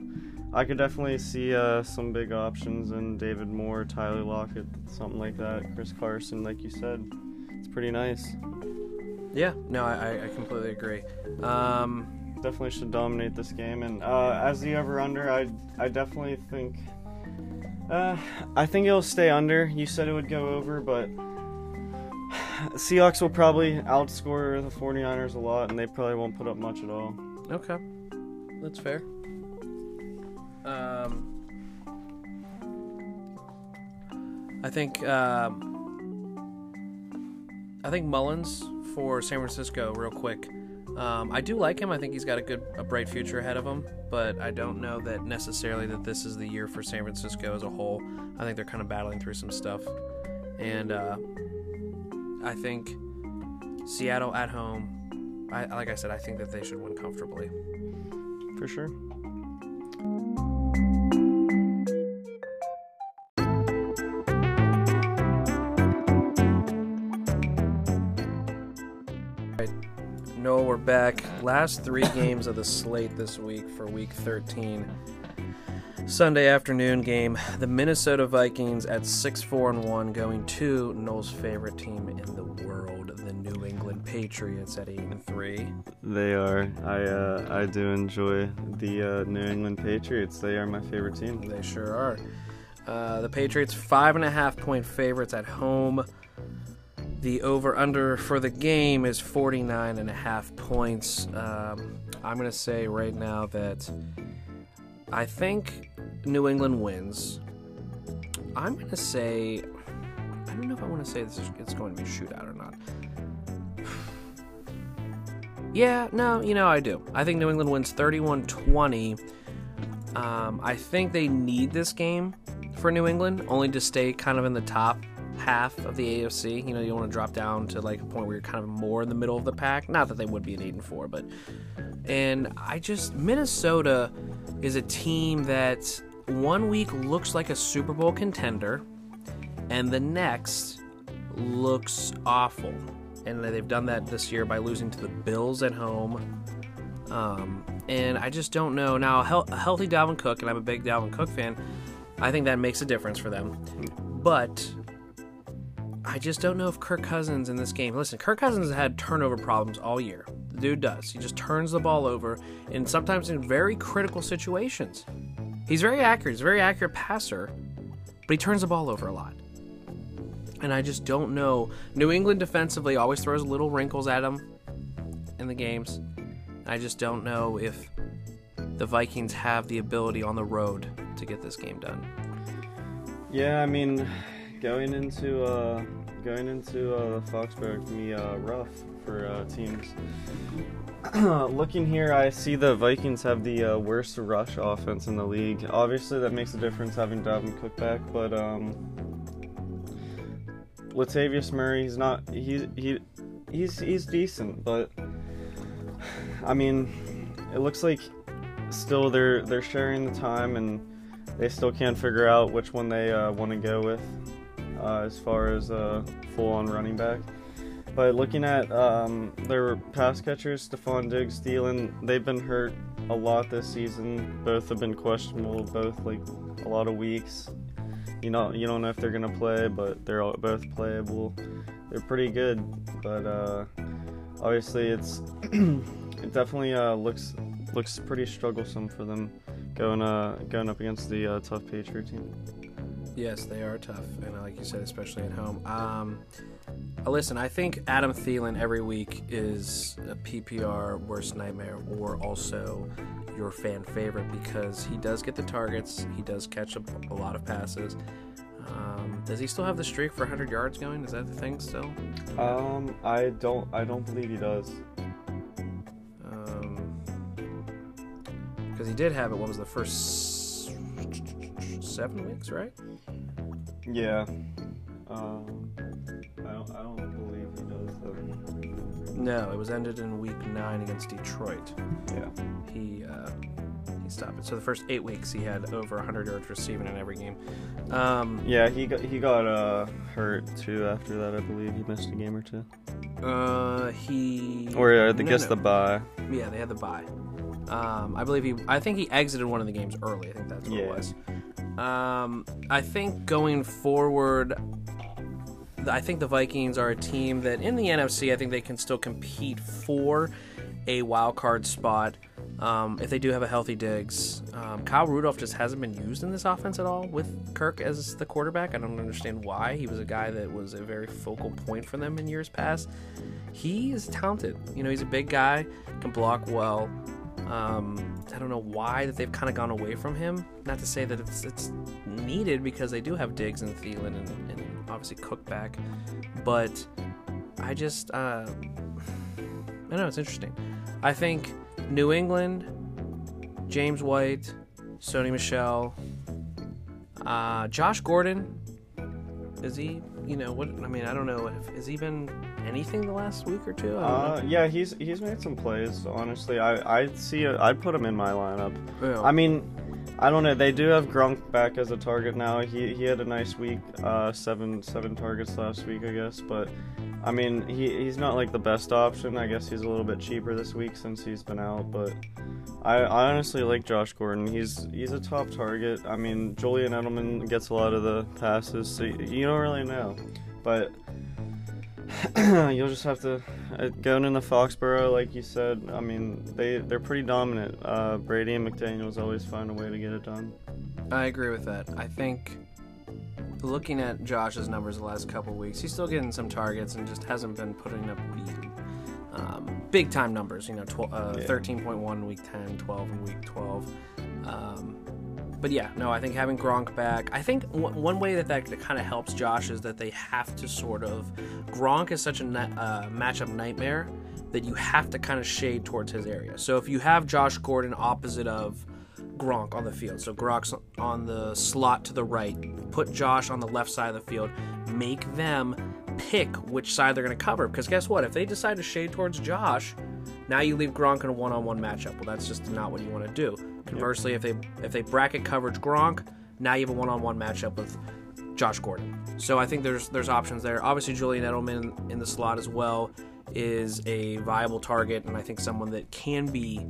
I could definitely see uh, some big options in David Moore, Tyler Lockett, something like that. Chris Carson, like you said, it's pretty nice. Yeah, no, I, I completely agree. Um, Definitely should dominate this game. And uh, as the over under, I I definitely think. Uh, I think it'll stay under. You said it would go over, but Seahawks will probably outscore the 49ers a lot, and they probably won't put up much at all. okay, that's fair. Um, I think um, I think Mullens for San Francisco, real quick. Um, I do like him. I think he's got a good, a bright future ahead of him. But I don't know that necessarily that this is the year for San Francisco as a whole. I think they're kind of battling through some stuff, and uh, I think Seattle at home. I, like I said, I think that they should win comfortably. For sure. Back. Last three games of the slate this week for week 13. Sunday afternoon game. The Minnesota Vikings at 6 4 and 1 going to Noel's favorite team in the world, the New England Patriots at 8 and 3. They are. I uh, I do enjoy the uh, New England Patriots. They are my favorite team. They sure are. Uh, the Patriots, five and a half point favorites at home. The over under for the game is 49 and a half points. Um, I'm going to say right now that I think New England wins. I'm going to say, I don't know if I want to say this is, it's going to be a shootout or not. Yeah, no, you know, I do. I think New England wins 31 20. Um, I think they need this game for New England, only to stay kind of in the top half of the AFC. You know, you want to drop down to like a point where you're kind of more in the middle of the pack. Not that they would be an eight and four, but and I just Minnesota is a team that one week looks like a Super Bowl contender, and the next looks awful. And they've done that this year by losing to the Bills at home. Um, and I just don't know. Now, healthy Dalvin Cook, and I'm a big Dalvin Cook fan, I think that makes a difference for them. But I just don't know if Kirk Cousins in this game. Listen, Kirk Cousins has had turnover problems all year. The dude does. He just turns the ball over, and sometimes in very critical situations. He's very accurate. He's a very accurate passer, but he turns the ball over a lot. And I just don't know. New England defensively always throws little wrinkles at him in the games. I just don't know if the Vikings have the ability on the road to get this game done. Yeah, I mean, going into uh, going into uh, can be uh, rough for uh, teams. Looking here, I see the Vikings have the uh, worst rush offense in the league. Obviously, that makes a difference having Dalvin Cook back, but um, Latavius Murray, he's not he he he's he's decent, but I mean, it looks like still they're they're sharing the time and they still can't figure out which one they uh, want to go with uh, as far as uh, full on running back. But looking at um, their pass catchers, Stefon Diggs, Thielen, they've been hurt a lot this season. Both have been questionable, both like a lot of weeks. You know, you don't know if they're gonna play, but they're all, both playable. They're pretty good, but uh, obviously it's it definitely uh, looks looks pretty strugglesome for them going uh, going up against the uh, tough Patriot team. Yes, they are tough, and like you said, especially at home. Um, uh, listen, I think Adam Thielen every week is a PPR worst nightmare, or also your fan favorite because he does get the targets, he does catch a, a lot of passes. Um, does he still have the streak for 100 yards going? Is that the thing still? Um, I don't, I don't believe he does. Because um, he did have it. What was the first seven weeks, right? Yeah. Um, I don't, I don't believe he does. Though. No, it was ended in week nine against Detroit. Yeah. He uh, he stopped it. So the first eight weeks, he had over 100 yards receiving in every game. Um, yeah, he got he got uh, hurt too after that. I believe he missed a game or two. Uh, he or uh, I guess no. the bye. Yeah, they had the bye. Um, I believe he. I think he exited one of the games early. I think that's what yeah. it was. Um, I think going forward, I think the Vikings are a team that in the NFC, I think they can still compete for a wild card spot um, if they do have a healthy Diggs. Um, Kyle Rudolph just hasn't been used in this offense at all with Kirk as the quarterback. I don't understand why. He was a guy that was a very focal point for them in years past. He is talented. You know, he's a big guy, can block well. Um, I don't know why that they've kind of gone away from him. Not to say that it's it's needed because they do have Diggs and Thielen and, and obviously Cook back, but I just uh, I know it's interesting. I think New England, James White, Sony Michel, uh, Josh Gordon. Is he? You know what? I mean, I don't know. If, has he been anything the last week or two? Uh, yeah, he's he's made some plays. Honestly, I I see. i I'd put him in my lineup. Yeah. I mean, I don't know. They do have Gronk back as a target now. He he had a nice week. Uh, seven seven targets last week, I guess. But I mean, he he's not like the best option. I guess he's a little bit cheaper this week since he's been out. But I, I honestly like Josh Gordon. He's he's a top target. I mean, Julian Edelman gets a lot of the passes, so you, you don't really know. But you'll just have to uh, going in the Foxborough, like you said. I mean, they they're pretty dominant. Uh, Brady and McDaniels always find a way to get it done. I agree with that. I think looking at Josh's numbers the last couple weeks, he's still getting some targets and just hasn't been putting up um, big time numbers. You know, uh, yeah. 13.1 week 10, 12 in week 12. Um, but yeah, no, I think having Gronk back, I think w- one way that that, that kind of helps Josh is that they have to sort of. Gronk is such a uh, matchup nightmare that you have to kind of shade towards his area. So if you have Josh Gordon opposite of Gronk on the field. So Gronk's on the slot to the right. Put Josh on the left side of the field. Make them pick which side they're going to cover. Because guess what? If they decide to shade towards Josh, now you leave Gronk in a one-on-one matchup. Well, that's just not what you want to do. Conversely, if they if they bracket coverage Gronk, now you have a one-on-one matchup with Josh Gordon. So I think there's there's options there. Obviously, Julian Edelman in the slot as well is a viable target, and I think someone that can be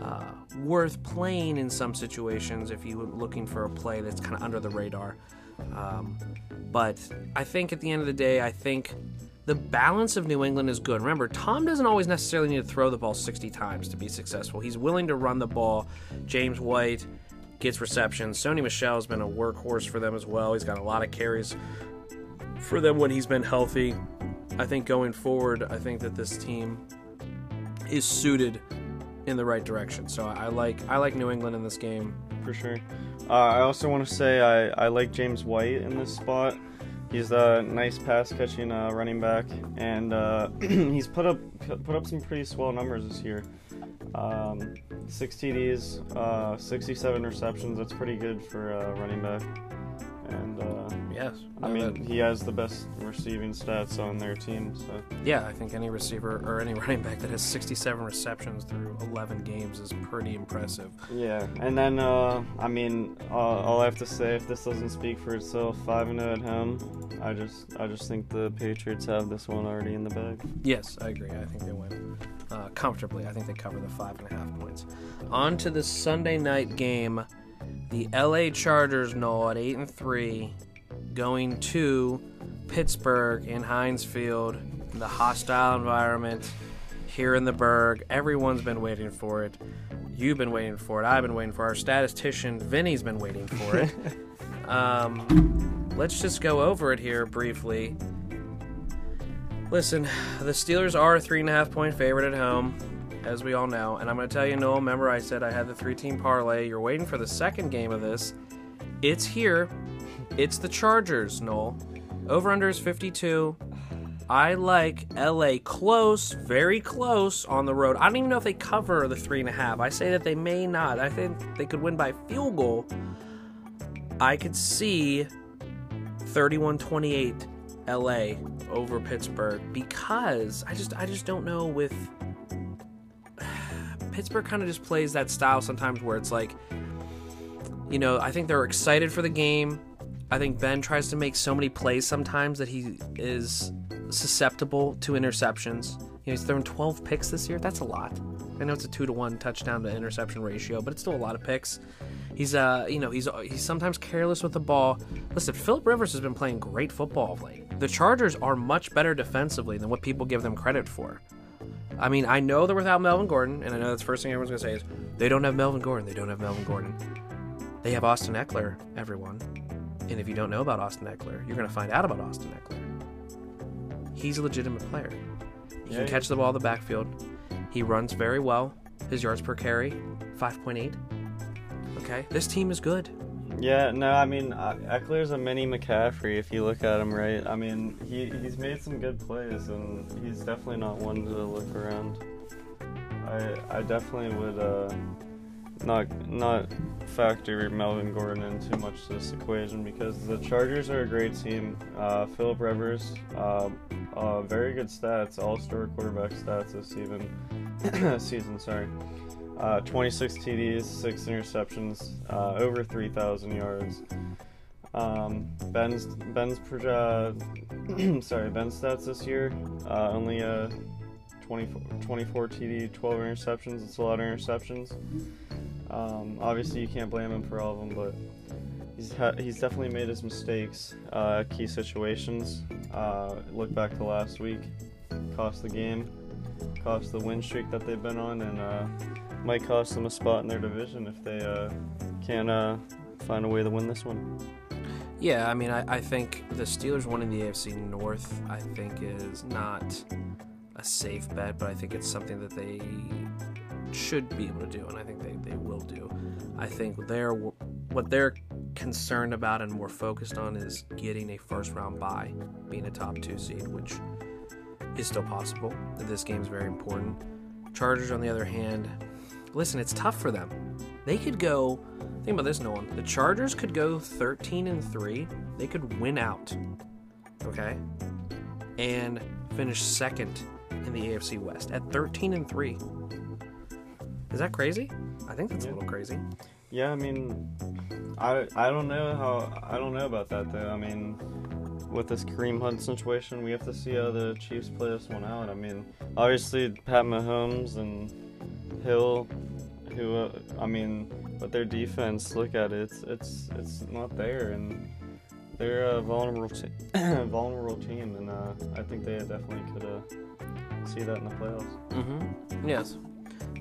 uh, worth playing in some situations if you're looking for a play that's kind of under the radar. Um, but I think at the end of the day, I think the balance of New England is good. Remember, Tom doesn't always necessarily need to throw the ball 60 times to be successful. He's willing to run the ball. James White gets receptions. Sony Michel has been a workhorse for them as well. He's got a lot of carries for them when he's been healthy. I think going forward, I think that this team is suited in the right direction. So I like I like New England in this game for sure. Uh, I also want to say I, I like James White in this spot. He's a nice pass catching uh, running back, and uh, he's put up put up some pretty swell numbers this year. Um, six TDs, uh, 67 receptions. That's pretty good for a running back. And Yes. I No, mean, that- he has the best receiving stats on their team. So yeah, I think any receiver or any running back that has 67 receptions through 11 games is pretty impressive. yeah, and then uh, I mean, uh, all I have to say, if this doesn't speak for itself, five and zero at home, I just I just think the Patriots have this one already in the bag. Yes, I agree. I think they win uh, comfortably. I think they cover the five and a half points. On to the Sunday night game. The LA Chargers know at eight and three, going to Pittsburgh in Heinz Field, the hostile environment here in the Burgh. Everyone's been waiting for it. You've been waiting for it. I've been waiting for it. Our statistician Vinny's been waiting for it. um, let's just go over it here briefly. Listen, the Steelers are a three and a half point favorite at home, as we all know. And I'm going to tell you, Noel, remember I said I had the three team parlay. You're waiting for the second game of this. It's here. It's the Chargers, Noel. Over under is 52. I like LA close, very close on the road. I don't even know if they cover the three and a half. I say that they may not. I think they could win by field goal. I could see 31 28 LA over Pittsburgh because I just I just don't know with Pittsburgh kind of just plays that style sometimes where it's like you know, I think they're excited for the game. I think Ben tries to make so many plays sometimes that he is susceptible to interceptions. You know, he's thrown 12 picks this year. That's a lot. I know it's a 2 to 1 touchdown to interception ratio, but it's still a lot of picks. He's uh, you know, he's he's sometimes careless with the ball. Listen, Philip Rivers has been playing great football of late. The Chargers are much better defensively than what people give them credit for. I mean, I know they're without Melvin Gordon, and I know that's the first thing everyone's gonna say is they don't have Melvin Gordon. They don't have Melvin Gordon. They have Austin Ekeler, everyone. And if you don't know about Austin Ekeler, you're gonna find out about Austin Ekeler. He's a legitimate player. He Yeah, can catch the ball in the backfield. He runs very well. His yards per carry, 5.8. Okay, this team is good. Yeah, no, I mean uh, Ekeler's a mini McCaffrey if you look at him right. I mean he he's made some good plays and he's definitely not one to look around. I I definitely would uh not not factor Melvin Gordon in too much to this equation because the Chargers are a great team. Uh, Philip Rivers, uh, uh, very good stats, all-star quarterback stats this season. season, sorry. Uh, 26 TDs, six interceptions, uh, over 3,000 yards. Um, Ben's Ben's sorry Ben's stats this year uh, only uh, 24, 24 TD, 12 interceptions. It's a lot of interceptions. Um, obviously, you can't blame him for all of them, but he's ha- he's definitely made his mistakes uh, key situations. Uh, look back to last week, cost the game, cost the win streak that they've been on, and uh, might cost them a spot in their division if they uh, can uh, find a way to win this one. Yeah, I mean, I, I think the Steelers winning the AFC North, I think, is not a safe bet, but I think it's something that they should be able to do, and I think they, they will do. I think they're what they're concerned about and more focused on is getting a first round bye, being a top two seed, which is still possible. This game is very important. Chargers, on the other hand, listen, it's tough for them. They could go. Think about this, Nolan. The Chargers could go 13 and three. They could win out. Okay, and finish second in the AFC West at 13 and three. Is that crazy? I think that's a little crazy. Yeah, I mean, I I don't know how I don't know about that though. I mean, with this Kareem Hunt situation, we have to see how the Chiefs play this one out. I mean, obviously Pat Mahomes and Hill, who uh, I mean, but their defense, look at it, it's it's it's not there, and they're a vulnerable te- vulnerable team, and uh, I think they definitely could uh, see that in the playoffs. Mm-hmm. Yes.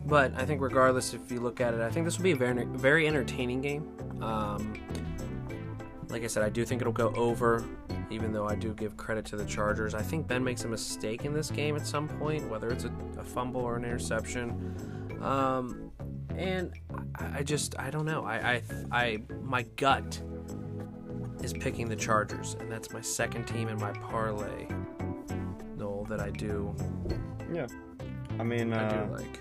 But I think regardless, if you look at it, I think this will be a very, very entertaining game. Um, like I said, I do think it'll go over, even though I do give credit to the Chargers. I think Ben makes a mistake in this game at some point, whether it's a, a fumble or an interception. Um, and I, I just, I don't know. I, I, I, my gut is picking the Chargers, and that's my second team in my parlay. Noel, that I do, Yeah, I mean, I uh, do like.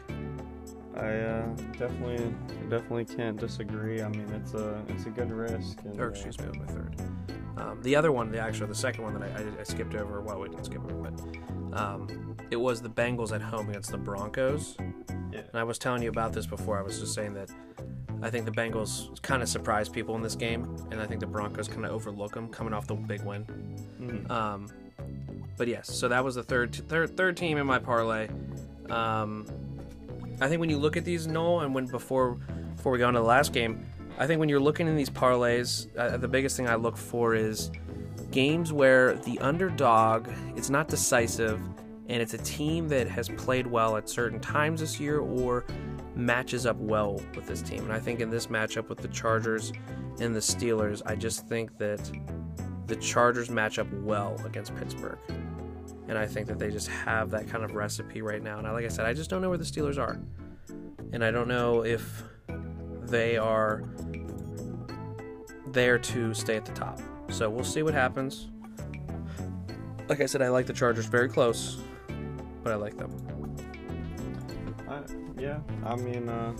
I uh, definitely definitely can't disagree. I mean, it's a it's a good risk. And, Or uh, excuse me, my third. Um, the other one, the actually the second one that I, I, I skipped over. Well, we didn't skip over, but um, it was the Bengals at home against the Broncos. Yeah. And I was telling you about this before. I was just saying that I think the Bengals kind of surprised people in this game, and I think the Broncos kind of overlook them coming off the big win. Mhm. Um, but yes, so that was the third third third team in my parlay. Um, I think when you look at these, Noel, and when before before we go into the last game, I think when you're looking in these parlays, uh, the biggest thing I look for is games where the underdog it's not decisive, and it's a team that has played well at certain times this year or matches up well with this team. And I think in this matchup with the Chargers and the Steelers, I just think that the Chargers match up well against Pittsburgh. And I think that they just have that kind of recipe right now. And I, like I said, I just don't know where the Steelers are. And I don't know if they are there to stay at the top. So we'll see what happens. Like I said, I like the Chargers very close, but I like them. I, yeah, I mean, uh,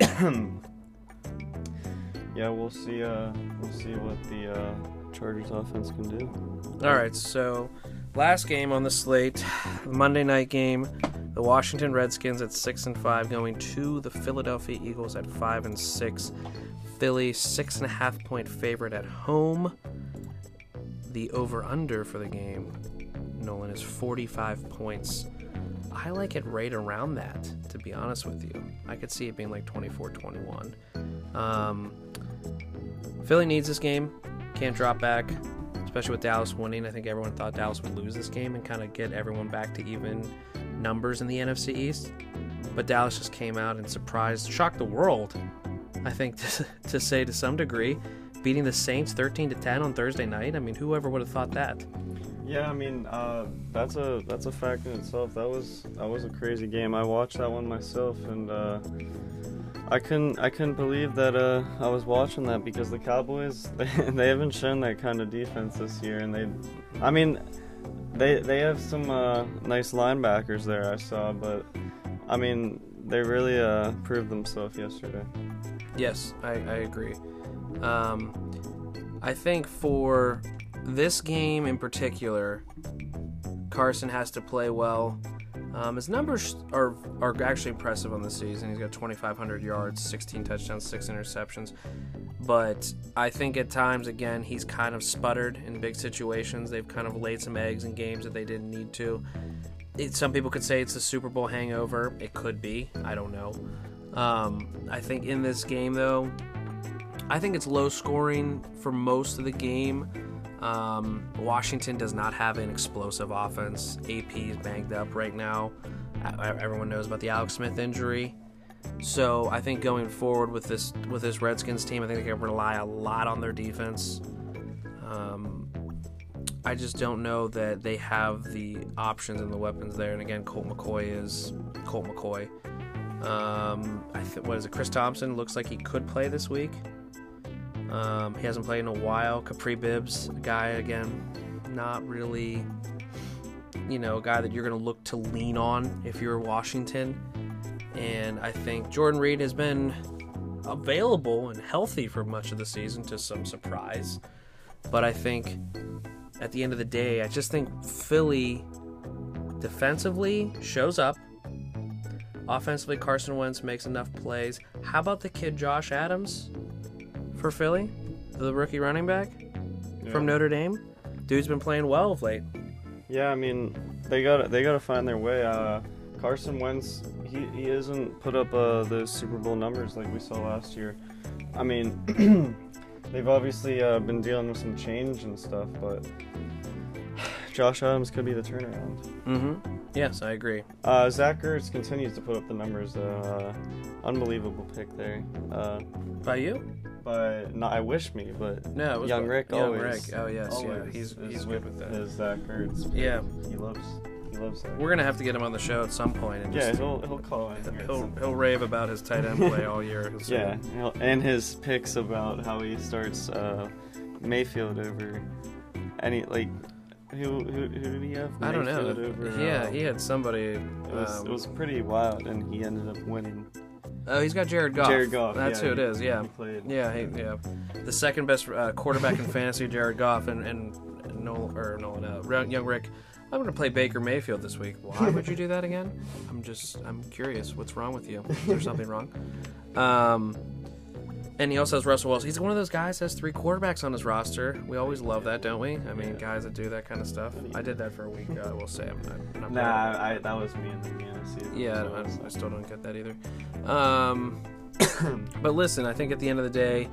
yeah, we'll see. Uh, we'll see what the uh, Chargers offense can do. All right, so last game on the slate, Monday night game, the Washington Redskins at six and five going to the Philadelphia Eagles at five and six. Philly six and a half point favorite at home. The over under for the game, Nolan is 45 points. I like it right around that, to be honest with you. I could see it being like 24 21. Um, Philly needs this game. Can't drop back, especially with Dallas winning. I think everyone thought Dallas would lose this game and kind of get everyone back to even numbers in the NFC East. But Dallas just came out and surprised, shocked the world, I think, to, to say to some degree, beating the Saints 13 to 10 on Thursday night. I mean, whoever would have thought that? Yeah, I mean, uh, that's a that's a fact in itself. That was that was a crazy game. I watched that one myself, and uh, I couldn't I couldn't believe that uh, I was watching that because the Cowboys they, they haven't shown that kind of defense this year, and they, I mean, they they have some uh, nice linebackers there I saw, but I mean they really uh, proved themselves yesterday. Yes, I, I agree. Um, I think for this game in particular, Carson has to play well. Um, his numbers are are actually impressive on the season. He's got 2,500 yards, 16 touchdowns, six interceptions. But I think at times, again, he's kind of sputtered in big situations. They've kind of laid some eggs in games that they didn't need to. It, some people could say it's a Super Bowl hangover. It could be. I don't know. Um, I think in this game, though, I think it's low scoring for most of the game. Um, Washington does not have an explosive offense. AP is banged up right now. Everyone knows about the Alex Smith injury. So I think going forward with this with this Redskins team, I think they can rely a lot on their defense. Um, I just don't know that they have the options and the weapons there. And again, Colt McCoy is Colt McCoy. Um, I th- what is it? Chris Thompson looks like he could play this week. Um, he hasn't played in a while. Kapri Bibbs, a guy again, not really, you know, a guy that you're going to look to lean on if you're Washington. And I think Jordan Reed has been available and healthy for much of the season to some surprise. But I think at the end of the day, I just think Philly defensively shows up. Offensively, Carson Wentz makes enough plays. How about the kid Josh Adams for Philly, the rookie running back from Notre Dame? Dude's been playing well of late. Yeah, I mean, they got they got to find their way. Uh, Carson Wentz, he he hasn't put up uh, those Super Bowl numbers like we saw last year. I mean, they've obviously uh, been dealing with some change and stuff, but Josh Adams could be the turnaround. Mm-hmm. Yes, I agree. Uh, Zach Ertz continues to put up the numbers. Uh, unbelievable pick there. Uh, By you? But not I wish me, but No, Young Rick Young always. Rick. Oh yes, yeah. He's he's good with that. His Zach Ertz. Yeah. he loves he loves that. We're gonna have to get him on the show at some point and Yeah, just he'll he'll call in. he'll he'll rave about his tight end play all year. He'll Yeah, and his picks about how he starts uh, Mayfield over any like who who, who did he have? I don't know. Over, yeah, uh, he had somebody. It was, um, it was pretty wild, and he ended up winning. Oh, he's got Jared Goff. Jared Goff. That's yeah, who it is. Yeah. he. Yeah, he, yeah. The second best uh, quarterback in fantasy, Jared Goff, and and Nolan or Nolan, uh, young Rick. I'm gonna play Baker Mayfield this week. Why would you do that again? I'm just I'm curious. What's wrong with you? Is there something wrong? Um, and he also has Russell Wilson. He's one of those guys that has three quarterbacks on his roster. We always love that, don't we? I mean, guys that do that kind of stuff. I did that for a week. I will say I'm not. I'm Nah, proud. I, that was me in the. See, Yeah, I, I still don't get that either. Um, but listen, I think at the end of the day,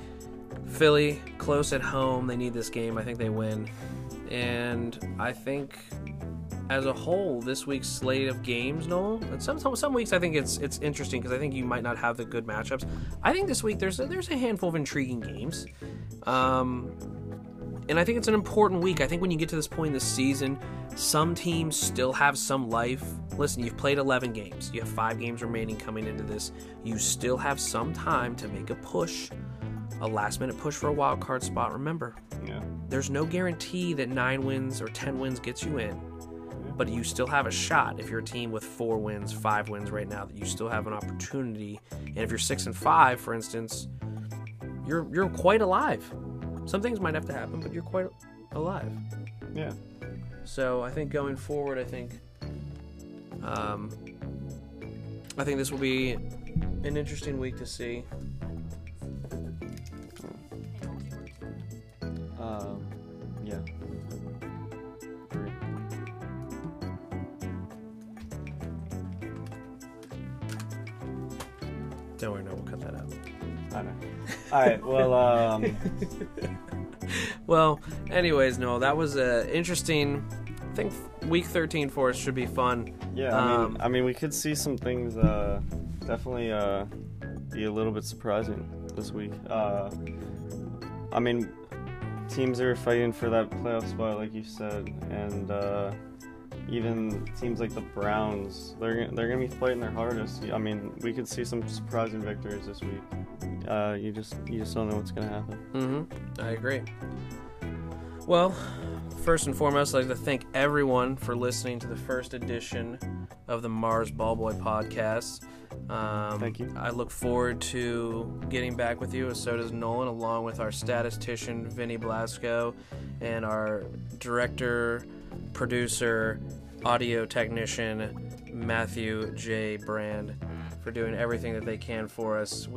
Philly close at home. They need this game. I think they win, and I think as a whole, this week's slate of games, Noel. And some some, some weeks I think it's it's interesting because I think you might not have the good matchups. I think this week there's a, there's a handful of intriguing games. Um, and I think it's an important week. I think when you get to this point in the season, some teams still have some life. Listen, you've played 11 games. You have five games remaining coming into this. You still have some time to make a push, a last minute push for a wild card spot. Remember, Yeah. there's no guarantee that nine wins or 10 wins gets you in, but you still have a shot if you're a team with four wins, five wins right now, that you still have an opportunity. And if you're six and five, for instance, you're you're quite alive. Some things might have to happen, but you're quite alive. Yeah. So I think going forward, I think, um, I think this will be an interesting week to see. Um, Don't worry, no, we'll cut that out. I know. All right. Well, um, Well, anyways, no, that was uh, interesting. I think week 13 for us should be fun. yeah. I mean, Um, I mean, we could see some things. Uh, definitely uh, be a little bit surprising this week. Uh, I mean, teams are fighting for that playoff spot, like you said, and uh, even teams like the Browns, they're they're gonna be fighting their hardest. I mean, we could see some surprising victories this week. Uh, you just you just don't know what's gonna happen. Mm-hmm. I agree. Well, first and foremost, I'd like to thank everyone for listening to the first edition of the Mars Ballboy podcast. Um, Thank you. I look forward to getting back with you, as so does Nolan, along with our statistician Vinny Blasco and our director, producer, audio technician Matthew J. Brand for doing everything that they can for us.